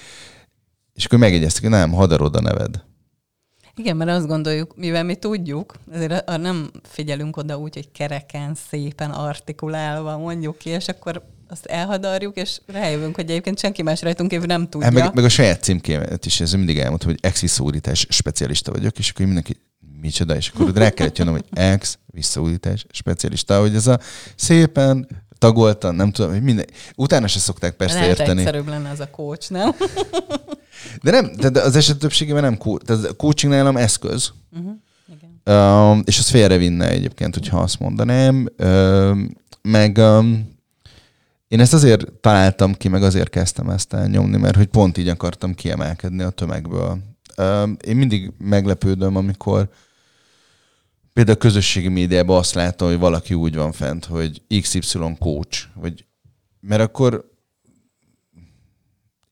és akkor megegyeztük, hogy nem, hadarod a neved. Igen, mert azt gondoljuk, mivel mi tudjuk, ezért nem figyelünk oda úgy, hogy kereken, szépen artikulálva mondjuk ki, és akkor azt elhadarjuk, és rájövünk, hogy egyébként senki más rajtunk kívül nem tudja. Hát meg, meg a saját címkémet is, ez mindig elmondtam, hogy ex-visszaúdítás specialista vagyok, és akkor mindenki micsoda, és akkor rá kellett jönnöm, hogy ex-visszaúdítás specialista, hogy ez a szépen tagoltan, nem tudom, hogy minden. Utána se szokták persze Lehet érteni. egyszerűbb lenne az a coach, nem? [laughs] De nem, de az eset többségében nem coach. Tehát a coaching nálam eszköz. Uh-huh. Igen. Um, és az félrevinne egyébként, hogyha azt mondanám. Um, meg um, én ezt azért találtam ki, meg azért kezdtem ezt elnyomni, mert hogy pont így akartam kiemelkedni a tömegből. Um, én mindig meglepődöm, amikor például a közösségi médiában azt látom, hogy valaki úgy van fent, hogy XY coach, vagy mert akkor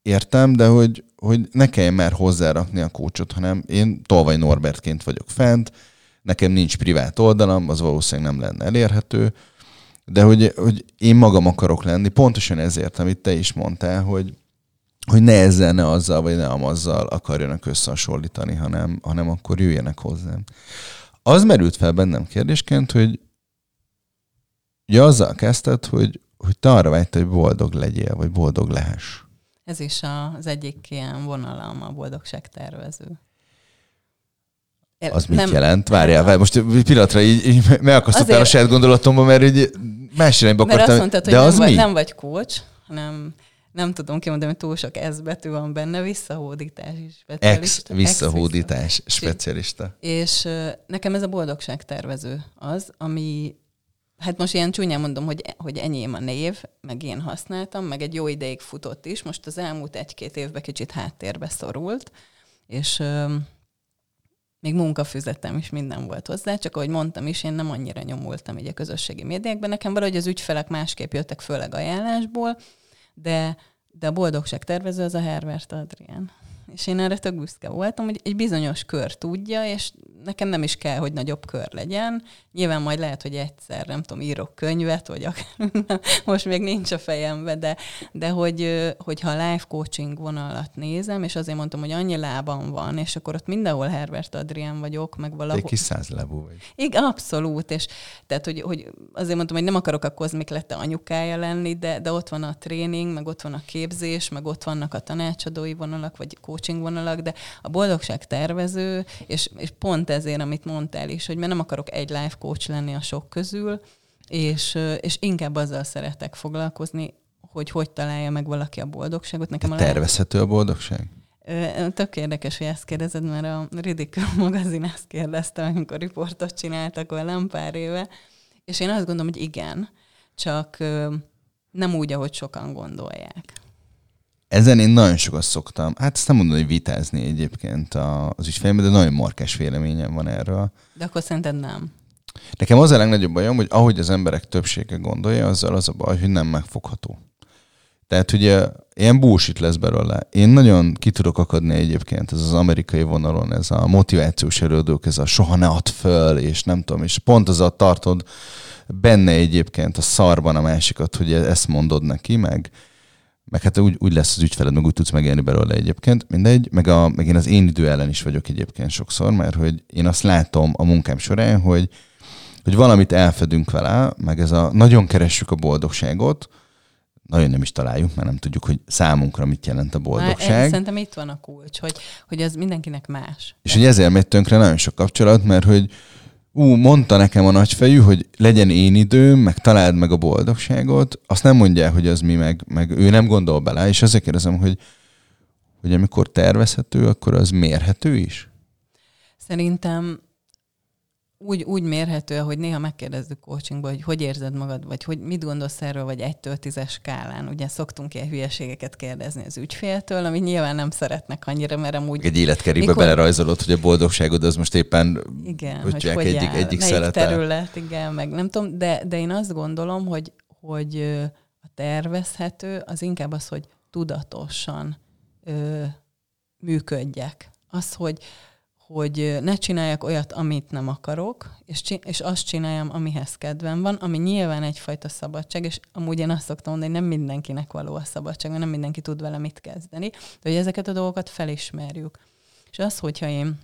értem, de hogy, hogy ne kelljen már hozzárakni a kócsot, hanem én Tolvaj Norbertként vagyok fent, nekem nincs privát oldalam, az valószínűleg nem lenne elérhető, de hogy, hogy én magam akarok lenni, pontosan ezért, amit te is mondtál, hogy, hogy ne ezzel, ne azzal, vagy ne amazzal akarjanak összehasonlítani, hanem, hanem akkor jöjjenek hozzám. Az merült fel bennem kérdésként, hogy ugye azzal kezdted, hogy, hogy te arra vágytad, hogy boldog legyél, vagy boldog lehess. Ez is az egyik ilyen vonalam a boldogság tervező. Az mit nem, jelent? Várjál, most egy pillanatra így, így megakasztottál a saját gondolatomba, mert így más irányba akartam. Mert azt mondtad, hogy de nem, az vagy, mi? nem vagy coach, hanem nem tudom kimondani, hogy túl sok S betű van benne, visszahódítás is specialista. Ex visszahódítás Ex specialista. És nekem ez a boldogság tervező az, ami Hát most ilyen csúnyán mondom, hogy, hogy enyém a név, meg én használtam, meg egy jó ideig futott is, most az elmúlt egy-két évben kicsit háttérbe szorult, és még munkafüzetem is minden volt hozzá, csak ahogy mondtam is, én nem annyira nyomultam így a közösségi médiákban. Nekem valahogy az ügyfelek másképp jöttek, főleg ajánlásból, de, de a boldogság tervező az a Herbert Adrián. És én erre tök büszke voltam, hogy egy bizonyos kör tudja, és nekem nem is kell, hogy nagyobb kör legyen. Nyilván majd lehet, hogy egyszer, nem tudom, írok könyvet, vagy akár, [laughs] most még nincs a fejembe, de, de hogy, hogyha a life coaching vonalat nézem, és azért mondtam, hogy annyi lábam van, és akkor ott mindenhol Herbert Adrián vagyok, meg valahol. Egy kis százlábú vagy. Igen, abszolút, és tehát, hogy, hogy azért mondtam, hogy nem akarok a kozmik lette anyukája lenni, de, de ott van a tréning, meg ott van a képzés, meg ott vannak a tanácsadói vonalak, vagy coaching vonalak, de a boldogság tervező, és, és pont ezért, amit mondtál is, hogy mert nem akarok egy life coach lenni a sok közül, és, és inkább azzal szeretek foglalkozni, hogy hogy találja meg valaki a boldogságot. Nekem a tervezhető a boldogság? Tök érdekes, hogy ezt kérdezed, mert a Ridicule magazin ezt kérdezte, amikor riportot csináltak velem pár éve, és én azt gondolom, hogy igen, csak nem úgy, ahogy sokan gondolják. Ezen én nagyon sokat szoktam, hát ezt nem mondom, hogy vitázni egyébként az ügyfelemben, de nagyon markás véleményem van erről. De akkor szerinted nem? Nekem az a legnagyobb bajom, hogy ahogy az emberek többsége gondolja, azzal az a baj, hogy nem megfogható. Tehát ugye ilyen bullshit lesz belőle. Én nagyon ki tudok akadni egyébként ez az amerikai vonalon, ez a motivációs erődők, ez a soha ne add föl, és nem tudom, és pont az a tartod benne egyébként a szarban a másikat, hogy ezt mondod neki, meg meg hát úgy, úgy lesz az ügyfeled, meg úgy tudsz megélni belőle egyébként, mindegy, meg, a, meg én az én idő ellen is vagyok egyébként sokszor, mert hogy én azt látom a munkám során, hogy, hogy valamit elfedünk vele, meg ez a nagyon keressük a boldogságot, nagyon nem is találjuk, mert nem tudjuk, hogy számunkra mit jelent a boldogság. Már, szerintem itt van a kulcs, hogy, hogy az mindenkinek más. És hogy ezért megy tönkre nagyon sok kapcsolat, mert hogy ú, mondta nekem a nagyfejű, hogy legyen én időm, meg találd meg a boldogságot, azt nem mondja, hogy az mi, meg, meg ő nem gondol bele, és azért kérdezem, hogy, hogy amikor tervezhető, akkor az mérhető is? Szerintem úgy, úgy mérhető, hogy néha megkérdezzük coachingba, hogy hogy érzed magad, vagy hogy mit gondolsz erről, vagy egytől tízes skálán. Ugye szoktunk ilyen hülyeségeket kérdezni az ügyféltől, ami nyilván nem szeretnek annyira, mert amúgy... Egy életkerébe mikor... belerajzolod, hogy a boldogságod az most éppen igen, hogy, hogy, hogy egyik, egyik szelete. terület, igen, meg nem tudom, de, de én azt gondolom, hogy, hogy a tervezhető az inkább az, hogy tudatosan ö, működjek. Az, hogy, hogy ne csináljak olyat, amit nem akarok, és, és azt csináljam, amihez kedvem van, ami nyilván egyfajta szabadság, és amúgy én azt szoktam mondani, hogy nem mindenkinek való a szabadság, mert nem mindenki tud vele mit kezdeni, de hogy ezeket a dolgokat felismerjük. És az, hogyha én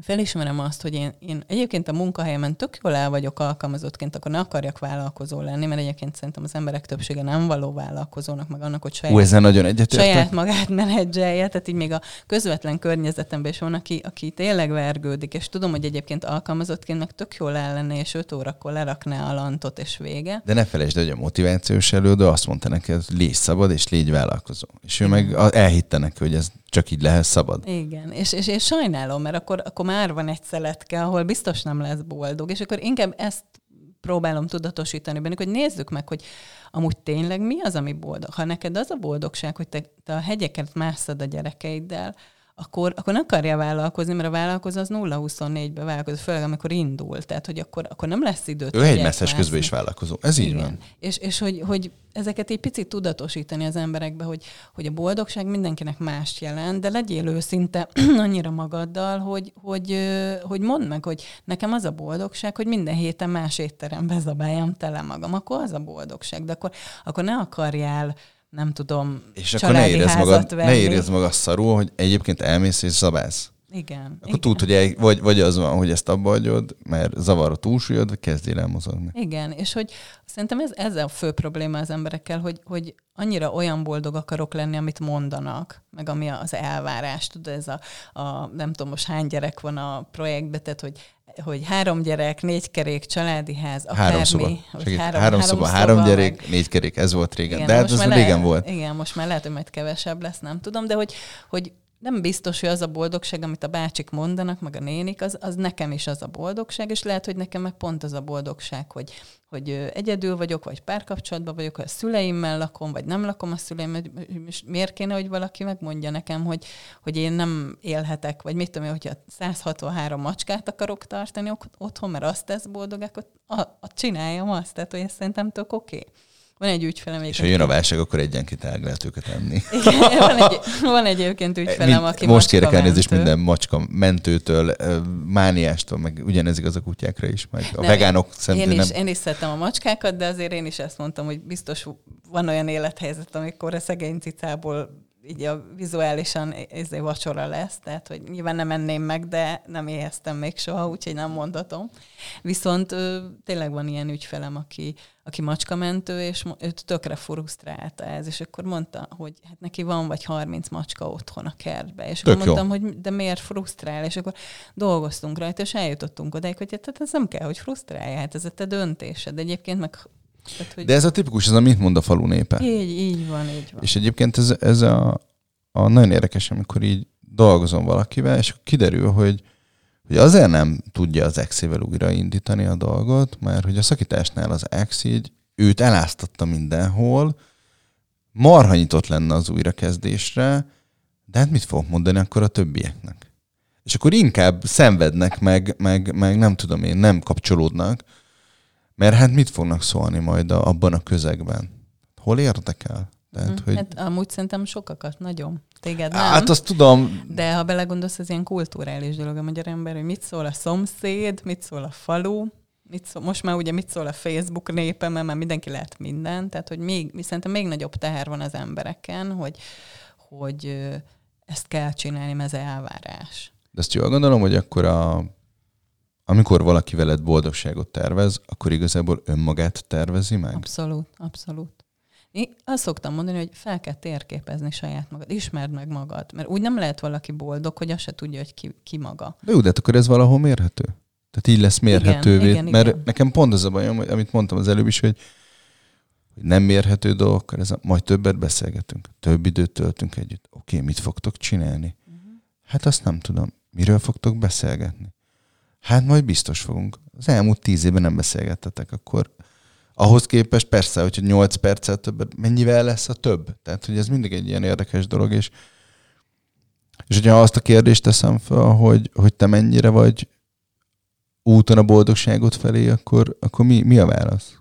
felismerem azt, hogy én, én egyébként a munkahelyemen tök jól el vagyok alkalmazottként, akkor ne akarjak vállalkozó lenni, mert egyébként szerintem az emberek többsége nem való vállalkozónak, meg annak, hogy saját, Hú, nagyon saját magát menedzselje. Tehát így még a közvetlen környezetemben is van, aki, aki tényleg vergődik, és tudom, hogy egyébként alkalmazottként meg tök jól ellene, és 5 órakor lerakná a lantot, és vége. De ne felejtsd, hogy a motivációs elődő azt mondta neked, légy szabad, és légy vállalkozó. És ő meg elhitte neki, hogy ez csak így lehet szabad. Igen, és, és, és sajnálom, mert akkor, akkor már van egy szeletke, ahol biztos nem lesz boldog, és akkor inkább ezt próbálom tudatosítani bennük, hogy nézzük meg, hogy amúgy tényleg mi az, ami boldog. Ha neked az a boldogság, hogy te, te a hegyeket mászod a gyerekeiddel, akkor, akkor nem akarja vállalkozni, mert a vállalkozó az 0-24-ben vállalkozó, főleg amikor indul. Tehát, hogy akkor, akkor nem lesz idő. Ő egy messzes közben is vállalkozó. Ez így Igen. van. És, és hogy, hogy ezeket egy picit tudatosítani az emberekbe, hogy, hogy a boldogság mindenkinek mást jelent, de legyél őszinte [clears throat] annyira magaddal, hogy, hogy, hogy mondd meg, hogy nekem az a boldogság, hogy minden héten más étterembe zabáljam tele magam. Akkor az a boldogság. De akkor, akkor ne akarjál nem tudom, És akkor ne érezd, magad, venni. ne érezd magad szarul, hogy egyébként elmész és szabálsz. Igen. Akkor igen. tud, hogy el, vagy, vagy az van, hogy ezt abba hagyod, mert zavar a túlsúlyod, vagy kezdjél el mozogni. Igen, és hogy szerintem ez, ez a fő probléma az emberekkel, hogy, hogy annyira olyan boldog akarok lenni, amit mondanak, meg ami az elvárás. Tudod, ez a, a nem tudom most hány gyerek van a projektben, tehát hogy hogy három gyerek, négy kerék, családi ház, akármi. Három szoba. három, három, három szoba, három gyerek, meg... négy kerék, ez volt régen. Igen, de hát ez régen lehet, volt. Igen, most már lehet, hogy majd kevesebb lesz, nem tudom, de hogy, hogy nem biztos, hogy az a boldogság, amit a bácsik mondanak, meg a nénik, az, az nekem is az a boldogság, és lehet, hogy nekem meg pont az a boldogság, hogy, hogy egyedül vagyok, vagy párkapcsolatban vagyok, hogy a szüleimmel lakom, vagy nem lakom a szüleimmel, és miért kéne, hogy valaki megmondja nekem, hogy, hogy én nem élhetek, vagy mit tudom én, hogyha 163 macskát akarok tartani otthon, mert azt tesz boldog, akkor a, a csináljam azt, tehát hogy ezt szerintem tök oké. Okay. Van egy ügyfelem. És ha jön a válság, akkor egyenként el lehet őket enni. [laughs] Igen, van, egy, van egyébként ügyfelem, aki Most kérek elnézést minden macska mentőtől, mániástól, meg ugyanez igaz a kutyákra is, meg a nem, vegánok én, én is, nem... én is szeretem a macskákat, de azért én is ezt mondtam, hogy biztos van olyan élethelyzet, amikor a szegény cicából így a vizuálisan ez egy vacsora lesz, tehát hogy nyilván nem enném meg, de nem éheztem még soha, úgyhogy nem mondhatom. Viszont ö, tényleg van ilyen ügyfelem, aki, aki macskamentő, és őt tökre frusztrálta ez, és akkor mondta, hogy hát neki van vagy 30 macska otthon a kertbe, és Tök akkor mondtam, jó. hogy de miért frusztrál, és akkor dolgoztunk rajta, és eljutottunk odáig, hogy hát ez nem kell, hogy frusztrálja, hát ez a te döntésed. Egyébként meg tehát, hogy... De ez a tipikus, ez amit mond a falu népe. Így, így van, így van. És egyébként ez, ez a, a nagyon érdekes, amikor így dolgozom valakivel, és kiderül, hogy, hogy azért nem tudja az exével újraindítani a dolgot, mert hogy a szakításnál az ex így őt eláztatta mindenhol, marha nyitott lenne az újrakezdésre, de hát mit fogok mondani akkor a többieknek? És akkor inkább szenvednek, meg, meg, meg nem tudom én, nem kapcsolódnak, mert hát mit fognak szólni majd a, abban a közegben? Hol érdekel? Tehát, hm. hogy... Hát amúgy szerintem sokakat, nagyon. Téged nem. Hát azt tudom. De ha belegondolsz, ez ilyen kulturális dolog a magyar ember, hogy mit szól a szomszéd, mit szól a falu, mit szól, most már ugye mit szól a Facebook népe, mert már mindenki lehet minden, tehát hogy még, szerintem még nagyobb teher van az embereken, hogy, hogy ezt kell csinálni, mert ez elvárás. De azt jól gondolom, hogy akkor a, amikor valaki veled boldogságot tervez, akkor igazából önmagát tervezi meg? Abszolút, abszolút. Én azt szoktam mondani, hogy fel kell térképezni saját magad, ismerd meg magad, mert úgy nem lehet valaki boldog, hogy azt se tudja, hogy ki, ki maga. De jó, de hát akkor ez valahol mérhető. Tehát így lesz mérhetővé. Igen, igen, mert igen. nekem pont az a bajom, amit mondtam az előbb is, hogy, hogy nem mérhető dolgokkal, ez a, majd többet beszélgetünk, több időt töltünk együtt. Oké, okay, mit fogtok csinálni? Uh-huh. Hát azt nem tudom. Miről fogtok beszélgetni? Hát majd biztos fogunk. Az elmúlt tíz évben nem beszélgettetek, akkor ahhoz képest persze, hogy 8 perccel többet, mennyivel lesz a több? Tehát, hogy ez mindig egy ilyen érdekes dolog, és, és hogyha azt a kérdést teszem fel, hogy, hogy te mennyire vagy úton a boldogságot felé, akkor, akkor mi, mi a válasz?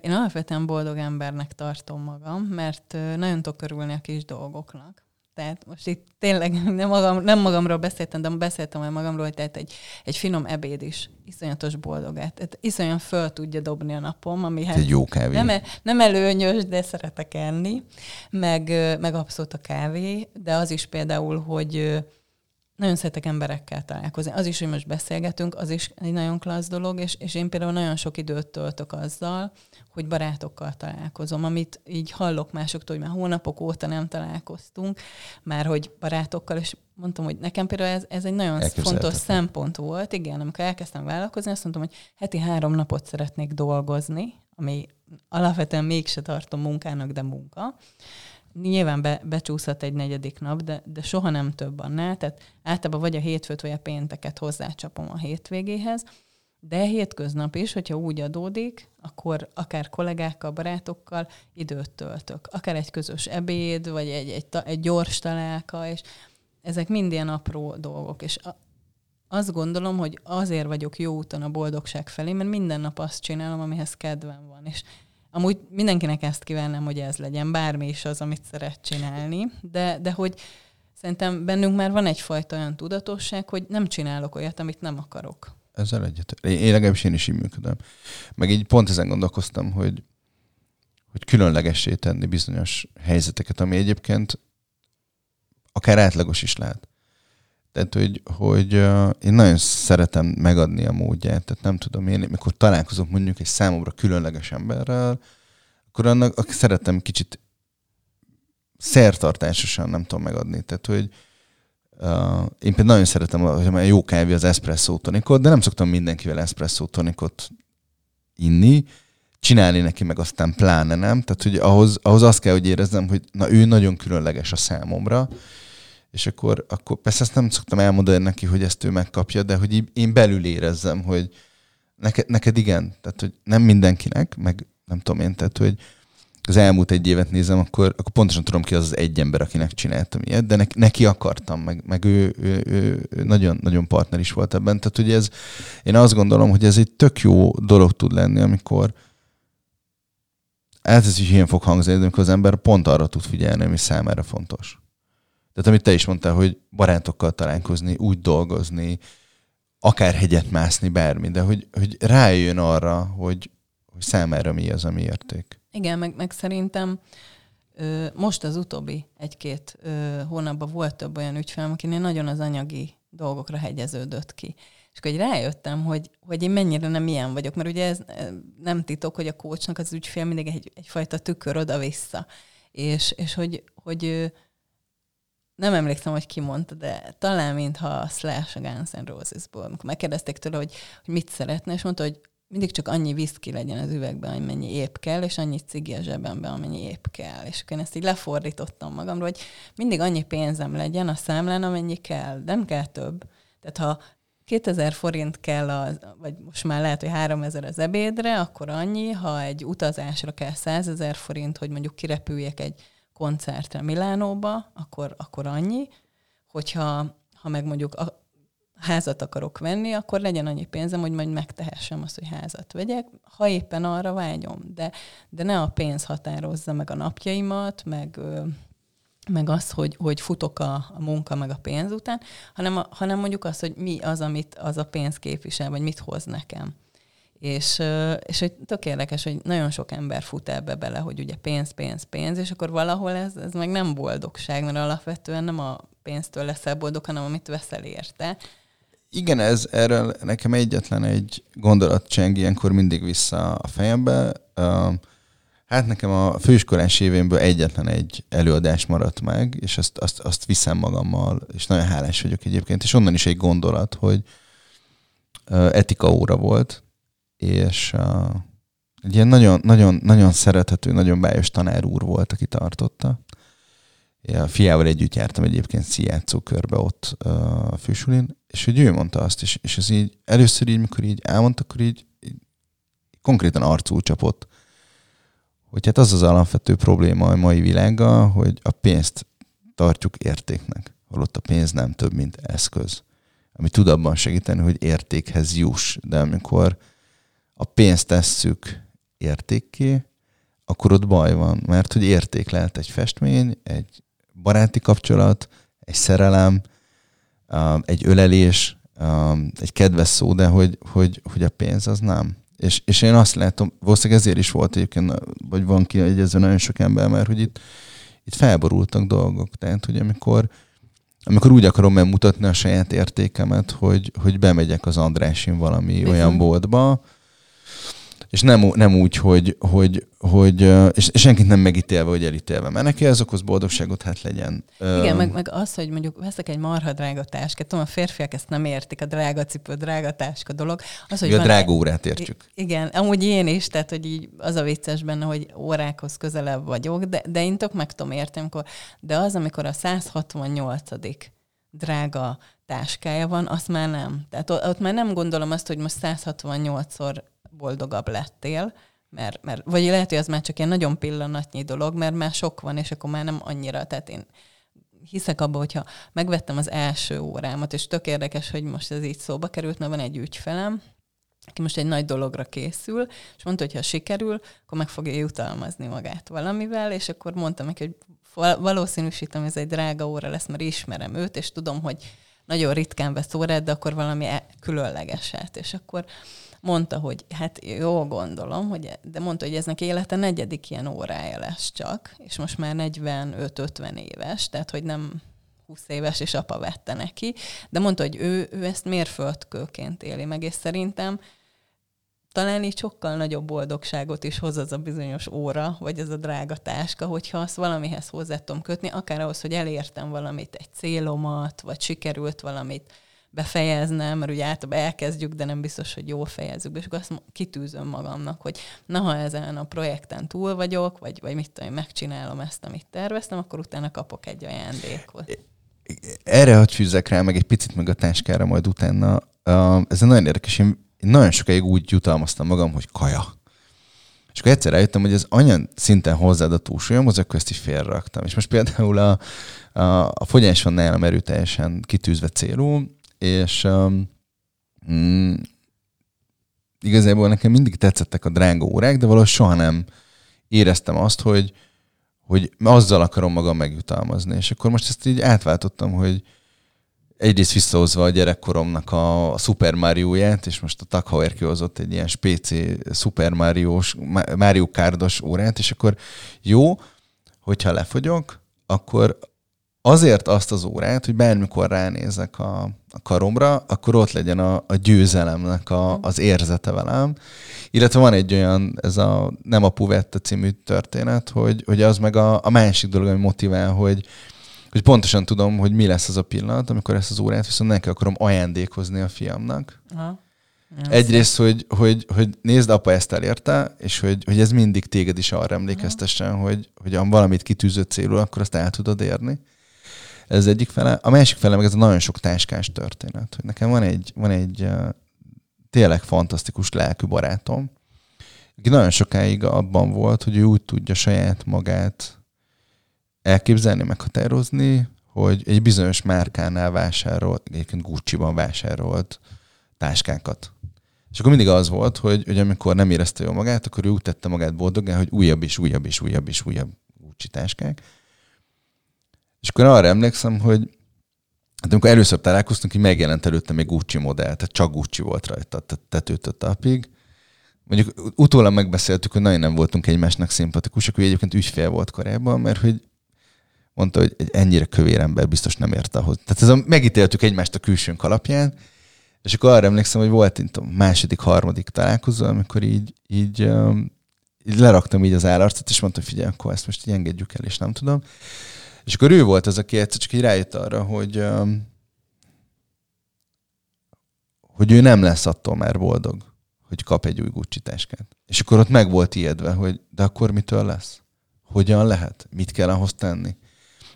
Én alapvetően boldog embernek tartom magam, mert nagyon tudok örülni a kis dolgoknak. Tehát most itt tényleg [laughs] nem, magam, nem magamról beszéltem, de beszéltem el magamról, hogy tehát egy, egy finom ebéd is iszonyatos boldogát. Tehát iszonyan föl tudja dobni a napom, ami hát egy jó kávé. Nem, nem előnyös, de szeretek enni, meg, meg abszolút a kávé, de az is például, hogy nagyon szeretek emberekkel találkozni. Az is, hogy most beszélgetünk, az is egy nagyon klassz dolog, és, és én például nagyon sok időt töltök azzal, hogy barátokkal találkozom, amit így hallok másoktól, hogy már hónapok óta nem találkoztunk, már hogy barátokkal, és mondtam, hogy nekem például ez, ez egy nagyon fontos szempont volt. Igen, amikor elkezdtem vállalkozni, azt mondtam, hogy heti három napot szeretnék dolgozni, ami alapvetően mégse tartom munkának, de munka nyilván be, becsúszhat egy negyedik nap, de, de soha nem több annál. Tehát általában vagy a hétfőt, vagy a pénteket hozzácsapom a hétvégéhez, de hétköznap is, hogyha úgy adódik, akkor akár kollégákkal, barátokkal időt töltök. Akár egy közös ebéd, vagy egy, egy, egy gyors találka, és ezek mind ilyen apró dolgok. És a, azt gondolom, hogy azért vagyok jó úton a boldogság felé, mert minden nap azt csinálom, amihez kedvem van. És Amúgy mindenkinek ezt kívánnám, hogy ez legyen, bármi is az, amit szeret csinálni, de, de hogy szerintem bennünk már van egyfajta olyan tudatosság, hogy nem csinálok olyat, amit nem akarok. Ezzel egyet. Én legalábbis én is így működöm. Meg így pont ezen gondolkoztam, hogy, hogy különlegessé tenni bizonyos helyzeteket, ami egyébként akár átlagos is lehet. Tehát, hogy, hogy én nagyon szeretem megadni a módját. Tehát nem tudom, én mikor találkozok mondjuk egy számomra különleges emberrel, akkor annak akkor szeretem kicsit szertartásosan nem tudom megadni. Tehát, hogy uh, én például nagyon szeretem, hogy jó kávé az espresso tonikot, de nem szoktam mindenkivel espresso tonikot inni, csinálni neki meg aztán pláne nem. Tehát, hogy ahhoz, ahhoz azt kell, hogy érezzem, hogy na ő nagyon különleges a számomra, és akkor, akkor persze ezt nem szoktam elmondani neki, hogy ezt ő megkapja, de hogy én belül érezzem, hogy neked, neked igen, tehát hogy nem mindenkinek, meg nem tudom én, tehát hogy az elmúlt egy évet nézem, akkor, akkor pontosan tudom ki az az egy ember, akinek csináltam ilyet, de neki, neki akartam, meg, meg ő, ő, ő, ő, nagyon, nagyon partner is volt ebben. Tehát hogy ez, én azt gondolom, hogy ez egy tök jó dolog tud lenni, amikor ez is ilyen fog hangzni, amikor az ember pont arra tud figyelni, ami számára fontos. Tehát amit te is mondtál, hogy barátokkal találkozni, úgy dolgozni, akár hegyet mászni, bármi, de hogy, hogy rájön arra, hogy, hogy számára mi az, ami érték. Igen, meg, meg szerintem most az utóbbi egy-két hónapban volt több olyan ügyfelem, akinél nagyon az anyagi dolgokra hegyeződött ki. És akkor rájöttem, hogy, hogy én mennyire nem ilyen vagyok, mert ugye ez nem titok, hogy a kócsnak az ügyfél mindig egy, egyfajta tükör oda-vissza. És, és hogy, hogy nem emlékszem, hogy ki mondta, de talán mintha a Slash a Guns N' Roses-ból, amikor megkérdezték tőle, hogy, hogy mit szeretne, és mondta, hogy mindig csak annyi viszki legyen az üvegben, amennyi épp kell, és annyi cigi a zsebemben, amennyi épp kell. És akkor én ezt így lefordítottam magamról, hogy mindig annyi pénzem legyen a számlán, amennyi kell, nem kell több. Tehát ha 2000 forint kell, az, vagy most már lehet, hogy 3000 az ebédre, akkor annyi, ha egy utazásra kell 100 ezer forint, hogy mondjuk kirepüljek egy koncertre Milánóba, akkor, akkor annyi, hogyha ha meg mondjuk a házat akarok venni, akkor legyen annyi pénzem, hogy majd megtehessem azt, hogy házat vegyek, ha éppen arra vágyom. De, de ne a pénz határozza meg a napjaimat, meg, meg az, hogy, hogy futok a, a munka meg a pénz után, hanem, a, hanem mondjuk az, hogy mi az, amit az a pénz képvisel, vagy mit hoz nekem. És, és hogy tök érdekes, hogy nagyon sok ember fut ebbe bele, hogy ugye pénz, pénz, pénz, és akkor valahol ez, ez meg nem boldogság, mert alapvetően nem a pénztől leszel boldog, hanem amit veszel érte. Igen, ez erről nekem egyetlen egy gondolat cseng ilyenkor mindig vissza a fejembe. Hát nekem a főiskolás événből egyetlen egy előadás maradt meg, és azt, azt, azt viszem magammal, és nagyon hálás vagyok egyébként, és onnan is egy gondolat, hogy etika óra volt, és egy ilyen nagyon, nagyon, nagyon szerethető, nagyon bájos tanár úr volt, aki tartotta. A fiával együtt jártam egyébként szijátszókörbe ott a fősulin, és hogy ő mondta azt, és, és ez így először így, mikor így elmondta, akkor így, így konkrétan arcú csapott, hogy hát az az alapvető probléma a mai világgal, hogy a pénzt tartjuk értéknek, holott a pénz nem több, mint eszköz, ami tud abban segíteni, hogy értékhez juss, de amikor a pénzt tesszük értékké, akkor ott baj van, mert hogy érték lehet egy festmény, egy baráti kapcsolat, egy szerelem, egy ölelés, egy kedves szó, de hogy, hogy, hogy a pénz az nem. És, és én azt látom, valószínűleg ezért is volt egyébként, vagy van ki egyezve nagyon sok ember, mert hogy itt, itt felborultak dolgok. Tehát, hogy amikor, amikor úgy akarom megmutatni a saját értékemet, hogy, hogy bemegyek az Andrásin valami Bizony. olyan boltba, és nem, nem úgy, hogy, hogy, hogy és, senkit nem megítélve, hogy elítélve, mert neki ez okoz boldogságot, hát legyen. Igen, meg, meg az, hogy mondjuk veszek egy marha drága táskát, tudom, a férfiak ezt nem értik, a drága cipő, drága táska dolog. Az, hogy a drága órát értjük. Igen, amúgy én is, tehát hogy így az a vicces benne, hogy órákhoz közelebb vagyok, de, de én tök meg tudom érteni, amikor, de az, amikor a 168 drága táskája van, azt már nem. Tehát ott már nem gondolom azt, hogy most 168-szor boldogabb lettél, mert, mert, vagy lehet, hogy az már csak ilyen nagyon pillanatnyi dolog, mert már sok van, és akkor már nem annyira, tehát én hiszek abba, hogyha megvettem az első órámat, és tök érdekes, hogy most ez így szóba került, mert van egy ügyfelem, aki most egy nagy dologra készül, és mondta, hogy ha sikerül, akkor meg fogja jutalmazni magát valamivel, és akkor mondtam neki, hogy valószínűsítem, hogy ez egy drága óra lesz, mert ismerem őt, és tudom, hogy nagyon ritkán vesz órát, de akkor valami e- különlegeset. És akkor mondta, hogy hát jó gondolom, hogy, de mondta, hogy ez neki élete negyedik ilyen órája lesz csak, és most már 45-50 éves, tehát hogy nem 20 éves, és apa vette neki, de mondta, hogy ő, ő ezt mérföldkőként éli meg, és szerintem talán így sokkal nagyobb boldogságot is hoz az a bizonyos óra, vagy ez a drága táska, hogyha azt valamihez hozzá tudom kötni, akár ahhoz, hogy elértem valamit, egy célomat, vagy sikerült valamit befejeznem, mert ugye általában elkezdjük, de nem biztos, hogy jól fejezzük, és akkor azt kitűzöm magamnak, hogy na, ha ezen a projekten túl vagyok, vagy, vagy mit tudom, megcsinálom ezt, amit terveztem, akkor utána kapok egy ajándékot. Erre hadd fűzzek rá, meg egy picit meg a táskára majd utána. Ez nagyon érdekes, én nagyon sokáig úgy jutalmaztam magam, hogy kaja. És akkor egyszer rájöttem, hogy ez annyian szinten hozzád a túlsúlyomhoz, akkor ezt is félreraktam. És most például a, a, a fogyás van nálam erőteljesen kitűzve célul, és um, mm, igazából nekem mindig tetszettek a drága órák, de valahogy soha nem éreztem azt, hogy, hogy azzal akarom magam megjutalmazni. És akkor most ezt így átváltottam, hogy egyrészt visszahozva a gyerekkoromnak a, Super Mario-ját, és most a Tag Heuer kihozott egy ilyen spéci Super Mario-s, Mario Kardos órát, és akkor jó, hogyha lefogyok, akkor azért azt az órát, hogy bármikor ránézek a, a karomra, akkor ott legyen a, a győzelemnek a, az érzete velem. Illetve van egy olyan, ez a nem a Puvetta című történet, hogy, hogy az meg a, a másik dolog, ami motivál, hogy, hogy pontosan tudom, hogy mi lesz az a pillanat, amikor ezt az órát viszont neki akarom ajándékozni a fiamnak. Aha. Egyrészt, hogy, hogy, hogy nézd, apa ezt elérte, és hogy, hogy ez mindig téged is arra emlékeztessen, hogy, hogy ha valamit kitűzött célul, akkor azt el tudod érni. Ez egyik fele. A másik fele meg ez a nagyon sok táskás történet. Hogy nekem van egy, van egy tényleg fantasztikus lelkű barátom, aki nagyon sokáig abban volt, hogy ő úgy tudja saját magát elképzelni, meghatározni, hogy egy bizonyos márkánál vásárolt, egyébként Gucci-ban vásárolt táskákat. És akkor mindig az volt, hogy, hogy amikor nem érezte jól magát, akkor ő úgy tette magát boldogán, hogy újabb és újabb és újabb és újabb Gucci táskák. És akkor arra emlékszem, hogy hát amikor először találkoztunk, hogy megjelent előtte még Gucci modell, tehát csak Gucci volt rajta, tehát tetőtől tapig. mondjuk utólag megbeszéltük, hogy nagyon nem voltunk egymásnak szimpatikusak, ő egyébként ügyfél volt korábban, mert hogy mondta, hogy egy ennyire kövér ember biztos nem érte ahhoz. Tehát ez a, megítéltük egymást a külsőnk alapján, és akkor arra emlékszem, hogy volt itt a második, harmadik találkozó, amikor így, így, um, így leraktam így az állarcot, és mondtam, figyelj, akkor ezt most így engedjük el, és nem tudom. És akkor ő volt az, aki egyszer csak így rájött arra, hogy, hogy ő nem lesz attól már boldog, hogy kap egy új Gucci táskát. És akkor ott meg volt ijedve, hogy de akkor mitől lesz? Hogyan lehet? Mit kell ahhoz tenni?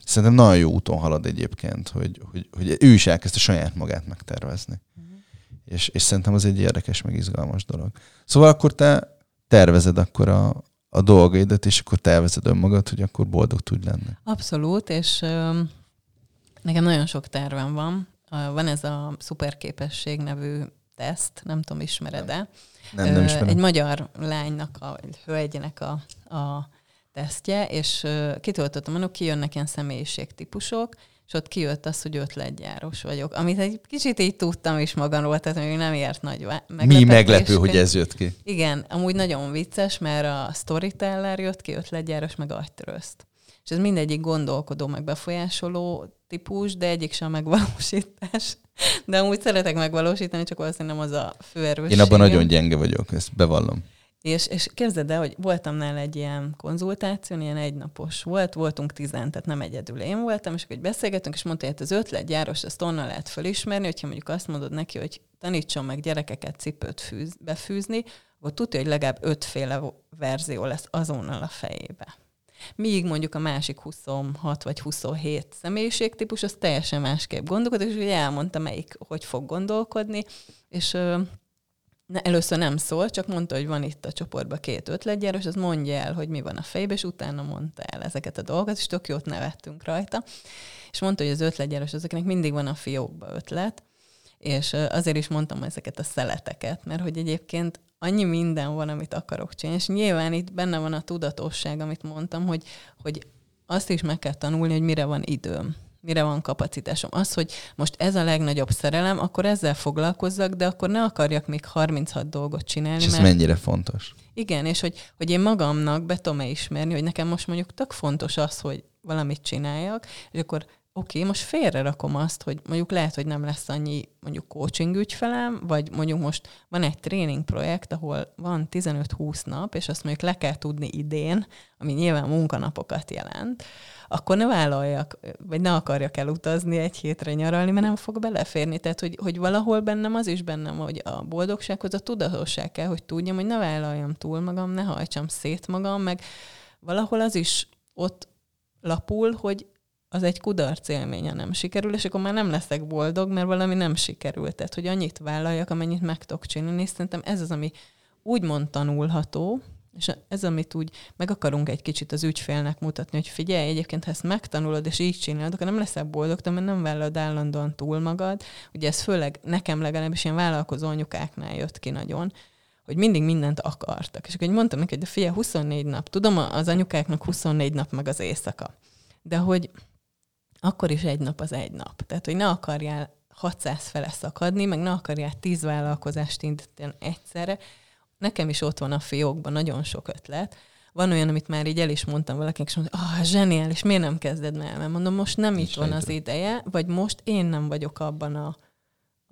Szerintem nagyon jó úton halad egyébként, hogy, hogy, hogy ő is elkezdte saját magát megtervezni. Uh-huh. És, és szerintem az egy érdekes, meg izgalmas dolog. Szóval akkor te tervezed akkor a, a dolgaidat, és akkor tervezed önmagad, hogy akkor boldog tudj lenni. Abszolút, és ö, nekem nagyon sok tervem van. Van ez a szuperképesség nevű teszt, nem tudom, ismered-e? Nem, nem ismerem. Egy magyar lánynak, a egy hölgynek a, a tesztje, és kitöltöttem annak, kijönnek ilyen személyiségtípusok, és ott kijött az, hogy ötletgyáros vagyok. Amit egy kicsit így tudtam is magamról, tehát még nem ért nagy Mi meglepő, hogy ez jött ki. Igen, amúgy nagyon vicces, mert a storyteller jött ki, ötletgyáros, meg agytröszt. És ez mindegyik gondolkodó, meg befolyásoló típus, de egyik sem megvalósítás. De amúgy szeretek megvalósítani, csak valószínűleg nem az a fő Én abban nagyon gyenge vagyok, ezt bevallom. És, és képzeld el, hogy voltam nála egy ilyen konzultáción, ilyen egynapos volt, voltunk tizen, tehát nem egyedül én voltam, és akkor beszélgetünk, és mondta, hogy hát az ötletgyáros, ezt onnan lehet felismerni, hogyha mondjuk azt mondod neki, hogy tanítson meg gyerekeket cipőt fűz, befűzni, akkor tudja, hogy legalább ötféle verzió lesz azonnal a fejébe. Míg mondjuk a másik 26 vagy 27 személyiségtípus, az teljesen másképp gondolkodik, és ugye elmondta, melyik hogy fog gondolkodni, és ne, először nem szólt, csak mondta, hogy van itt a csoportban két ötletgyáros, az mondja el, hogy mi van a fejben, és utána mondta el ezeket a dolgokat, és tök jót nevettünk rajta. És mondta, hogy az ötletgyáros azoknak mindig van a fiókba ötlet, és azért is mondtam ezeket a szeleteket, mert hogy egyébként annyi minden van, amit akarok csinálni, és nyilván itt benne van a tudatosság, amit mondtam, hogy, hogy azt is meg kell tanulni, hogy mire van időm mire van kapacitásom. Az, hogy most ez a legnagyobb szerelem, akkor ezzel foglalkozzak, de akkor ne akarjak még 36 dolgot csinálni. És ez mert... mennyire fontos. Igen, és hogy, hogy én magamnak be tudom ismerni, hogy nekem most mondjuk tök fontos az, hogy valamit csináljak, és akkor oké, okay, most félre rakom azt, hogy mondjuk lehet, hogy nem lesz annyi mondjuk coaching ügyfelem, vagy mondjuk most van egy tréning projekt, ahol van 15-20 nap, és azt mondjuk le kell tudni idén, ami nyilván munkanapokat jelent, akkor ne vállaljak, vagy ne akarjak elutazni egy hétre nyaralni, mert nem fog beleférni. Tehát, hogy, hogy valahol bennem az is bennem, hogy a boldogsághoz a tudatosság kell, hogy tudjam, hogy ne vállaljam túl magam, ne hajtsam szét magam, meg valahol az is ott lapul, hogy az egy kudarc élménye nem sikerül, és akkor már nem leszek boldog, mert valami nem sikerült. Tehát, hogy annyit vállaljak, amennyit meg tudok csinálni, és szerintem ez az, ami úgymond tanulható, és ez, amit úgy meg akarunk egy kicsit az ügyfélnek mutatni, hogy figyelj, egyébként ha ezt megtanulod, és így csinálod, akkor nem leszel boldog, mert nem vállalod állandóan túl magad. Ugye ez főleg nekem legalábbis ilyen vállalkozó anyukáknál jött ki nagyon, hogy mindig mindent akartak. És akkor mondtam neki, hogy de figyelj, 24 nap. Tudom, az anyukáknak 24 nap meg az éjszaka. De hogy akkor is egy nap az egy nap. Tehát, hogy ne akarjál 600 fele szakadni, meg ne akarjál 10 vállalkozást indítani egyszerre. Nekem is ott van a fiókban nagyon sok ötlet. Van olyan, amit már így el is mondtam valakinek, és mondta, ah, zseniális, miért nem kezded meg? Mert mondom, most nem itt van az ideje, vagy most én nem vagyok abban a,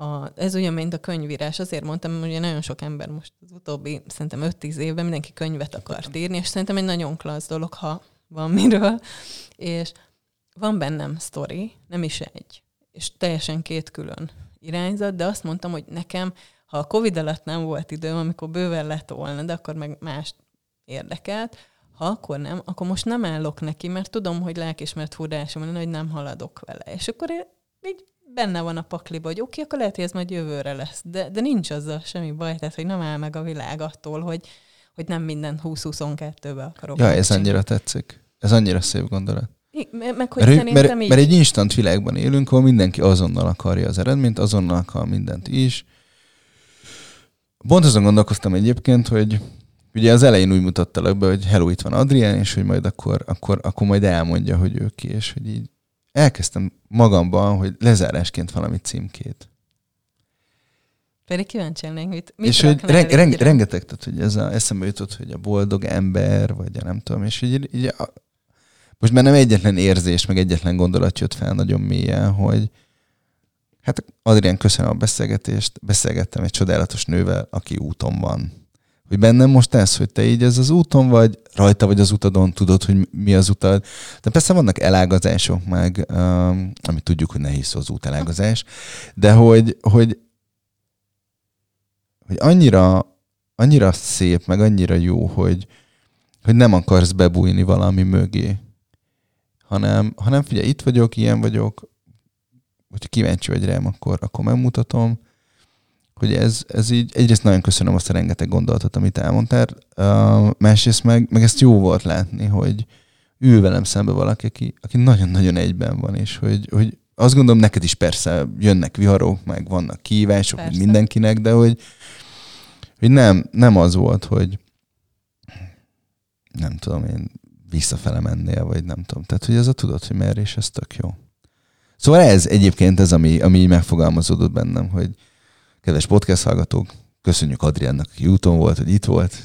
a, ez olyan, mint a könyvírás. Azért mondtam, hogy nagyon sok ember most az utóbbi, szerintem 5-10 évben mindenki könyvet akart írni, és szerintem egy nagyon klassz dolog, ha van miről. És van bennem sztori, nem is egy, és teljesen két külön irányzat, de azt mondtam, hogy nekem, ha a Covid alatt nem volt időm, amikor bőven lett volna, de akkor meg más érdekelt, ha akkor nem, akkor most nem állok neki, mert tudom, hogy lelkismert furdásom van, hogy nem haladok vele. És akkor én így benne van a pakliba, hogy oké, okay, akkor lehet, hogy ez majd jövőre lesz. De, de nincs azzal semmi baj, tehát hogy nem áll meg a világ attól, hogy, hogy nem minden 20-22-be akarok. Ja, ez annyira tetszik. Ez annyira szép gondolat. Meg hogy mert, mert, így... mert egy instant világban élünk, ahol mindenki azonnal akarja az eredményt, azonnal akar mindent is. Pont azon gondolkoztam egyébként, hogy ugye az elején úgy mutattalak be, hogy hello, itt van Adrián, és hogy majd akkor, akkor, akkor majd elmondja, hogy ő ki, és hogy így elkezdtem magamban, hogy lezárásként valami címkét. Pedig kíváncsi lennék, mit, mit És hogy reng, reng, rengeteg, tehát hogy ez a, eszembe jutott, hogy a boldog ember, vagy a nem tudom, és így, így a, most már nem egyetlen érzés, meg egyetlen gondolat jött fel nagyon mélyen, hogy hát Adrián, köszönöm a beszélgetést, beszélgettem egy csodálatos nővel, aki úton van. Hogy bennem most ez, hogy te így ez az úton vagy, rajta vagy az utadon, tudod, hogy mi az utad. De persze vannak elágazások meg, um, amit tudjuk, hogy nehéz az út elágazás, de hogy, hogy, hogy annyira, annyira szép, meg annyira jó, hogy, hogy nem akarsz bebújni valami mögé, hanem, hanem figyelj, itt vagyok, ilyen vagyok, hogyha kíváncsi vagy rám, akkor, akkor megmutatom, hogy ez, ez így, egyrészt nagyon köszönöm azt a rengeteg gondolatot, amit elmondtál, uh, másrészt meg, meg ezt jó volt látni, hogy ül velem szembe valaki, aki, aki nagyon-nagyon egyben van, és hogy, hogy azt gondolom, neked is persze jönnek viharok, meg vannak kívások, Persze. mindenkinek, de hogy, hogy nem, nem az volt, hogy nem tudom én, visszafele mennél, vagy nem tudom. Tehát, hogy ez a tudod, hogy merre, és ez tök jó. Szóval ez egyébként ez, ami, ami így megfogalmazódott bennem, hogy kedves podcast hallgatók, köszönjük Adriánnak, aki úton volt, hogy itt volt,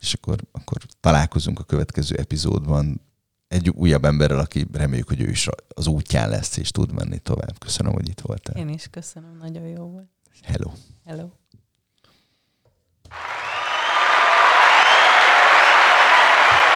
és akkor, akkor találkozunk a következő epizódban egy újabb emberrel, aki reméljük, hogy ő is az útján lesz, és tud menni tovább. Köszönöm, hogy itt voltál. Én is köszönöm, nagyon jó volt. Hello. Hello.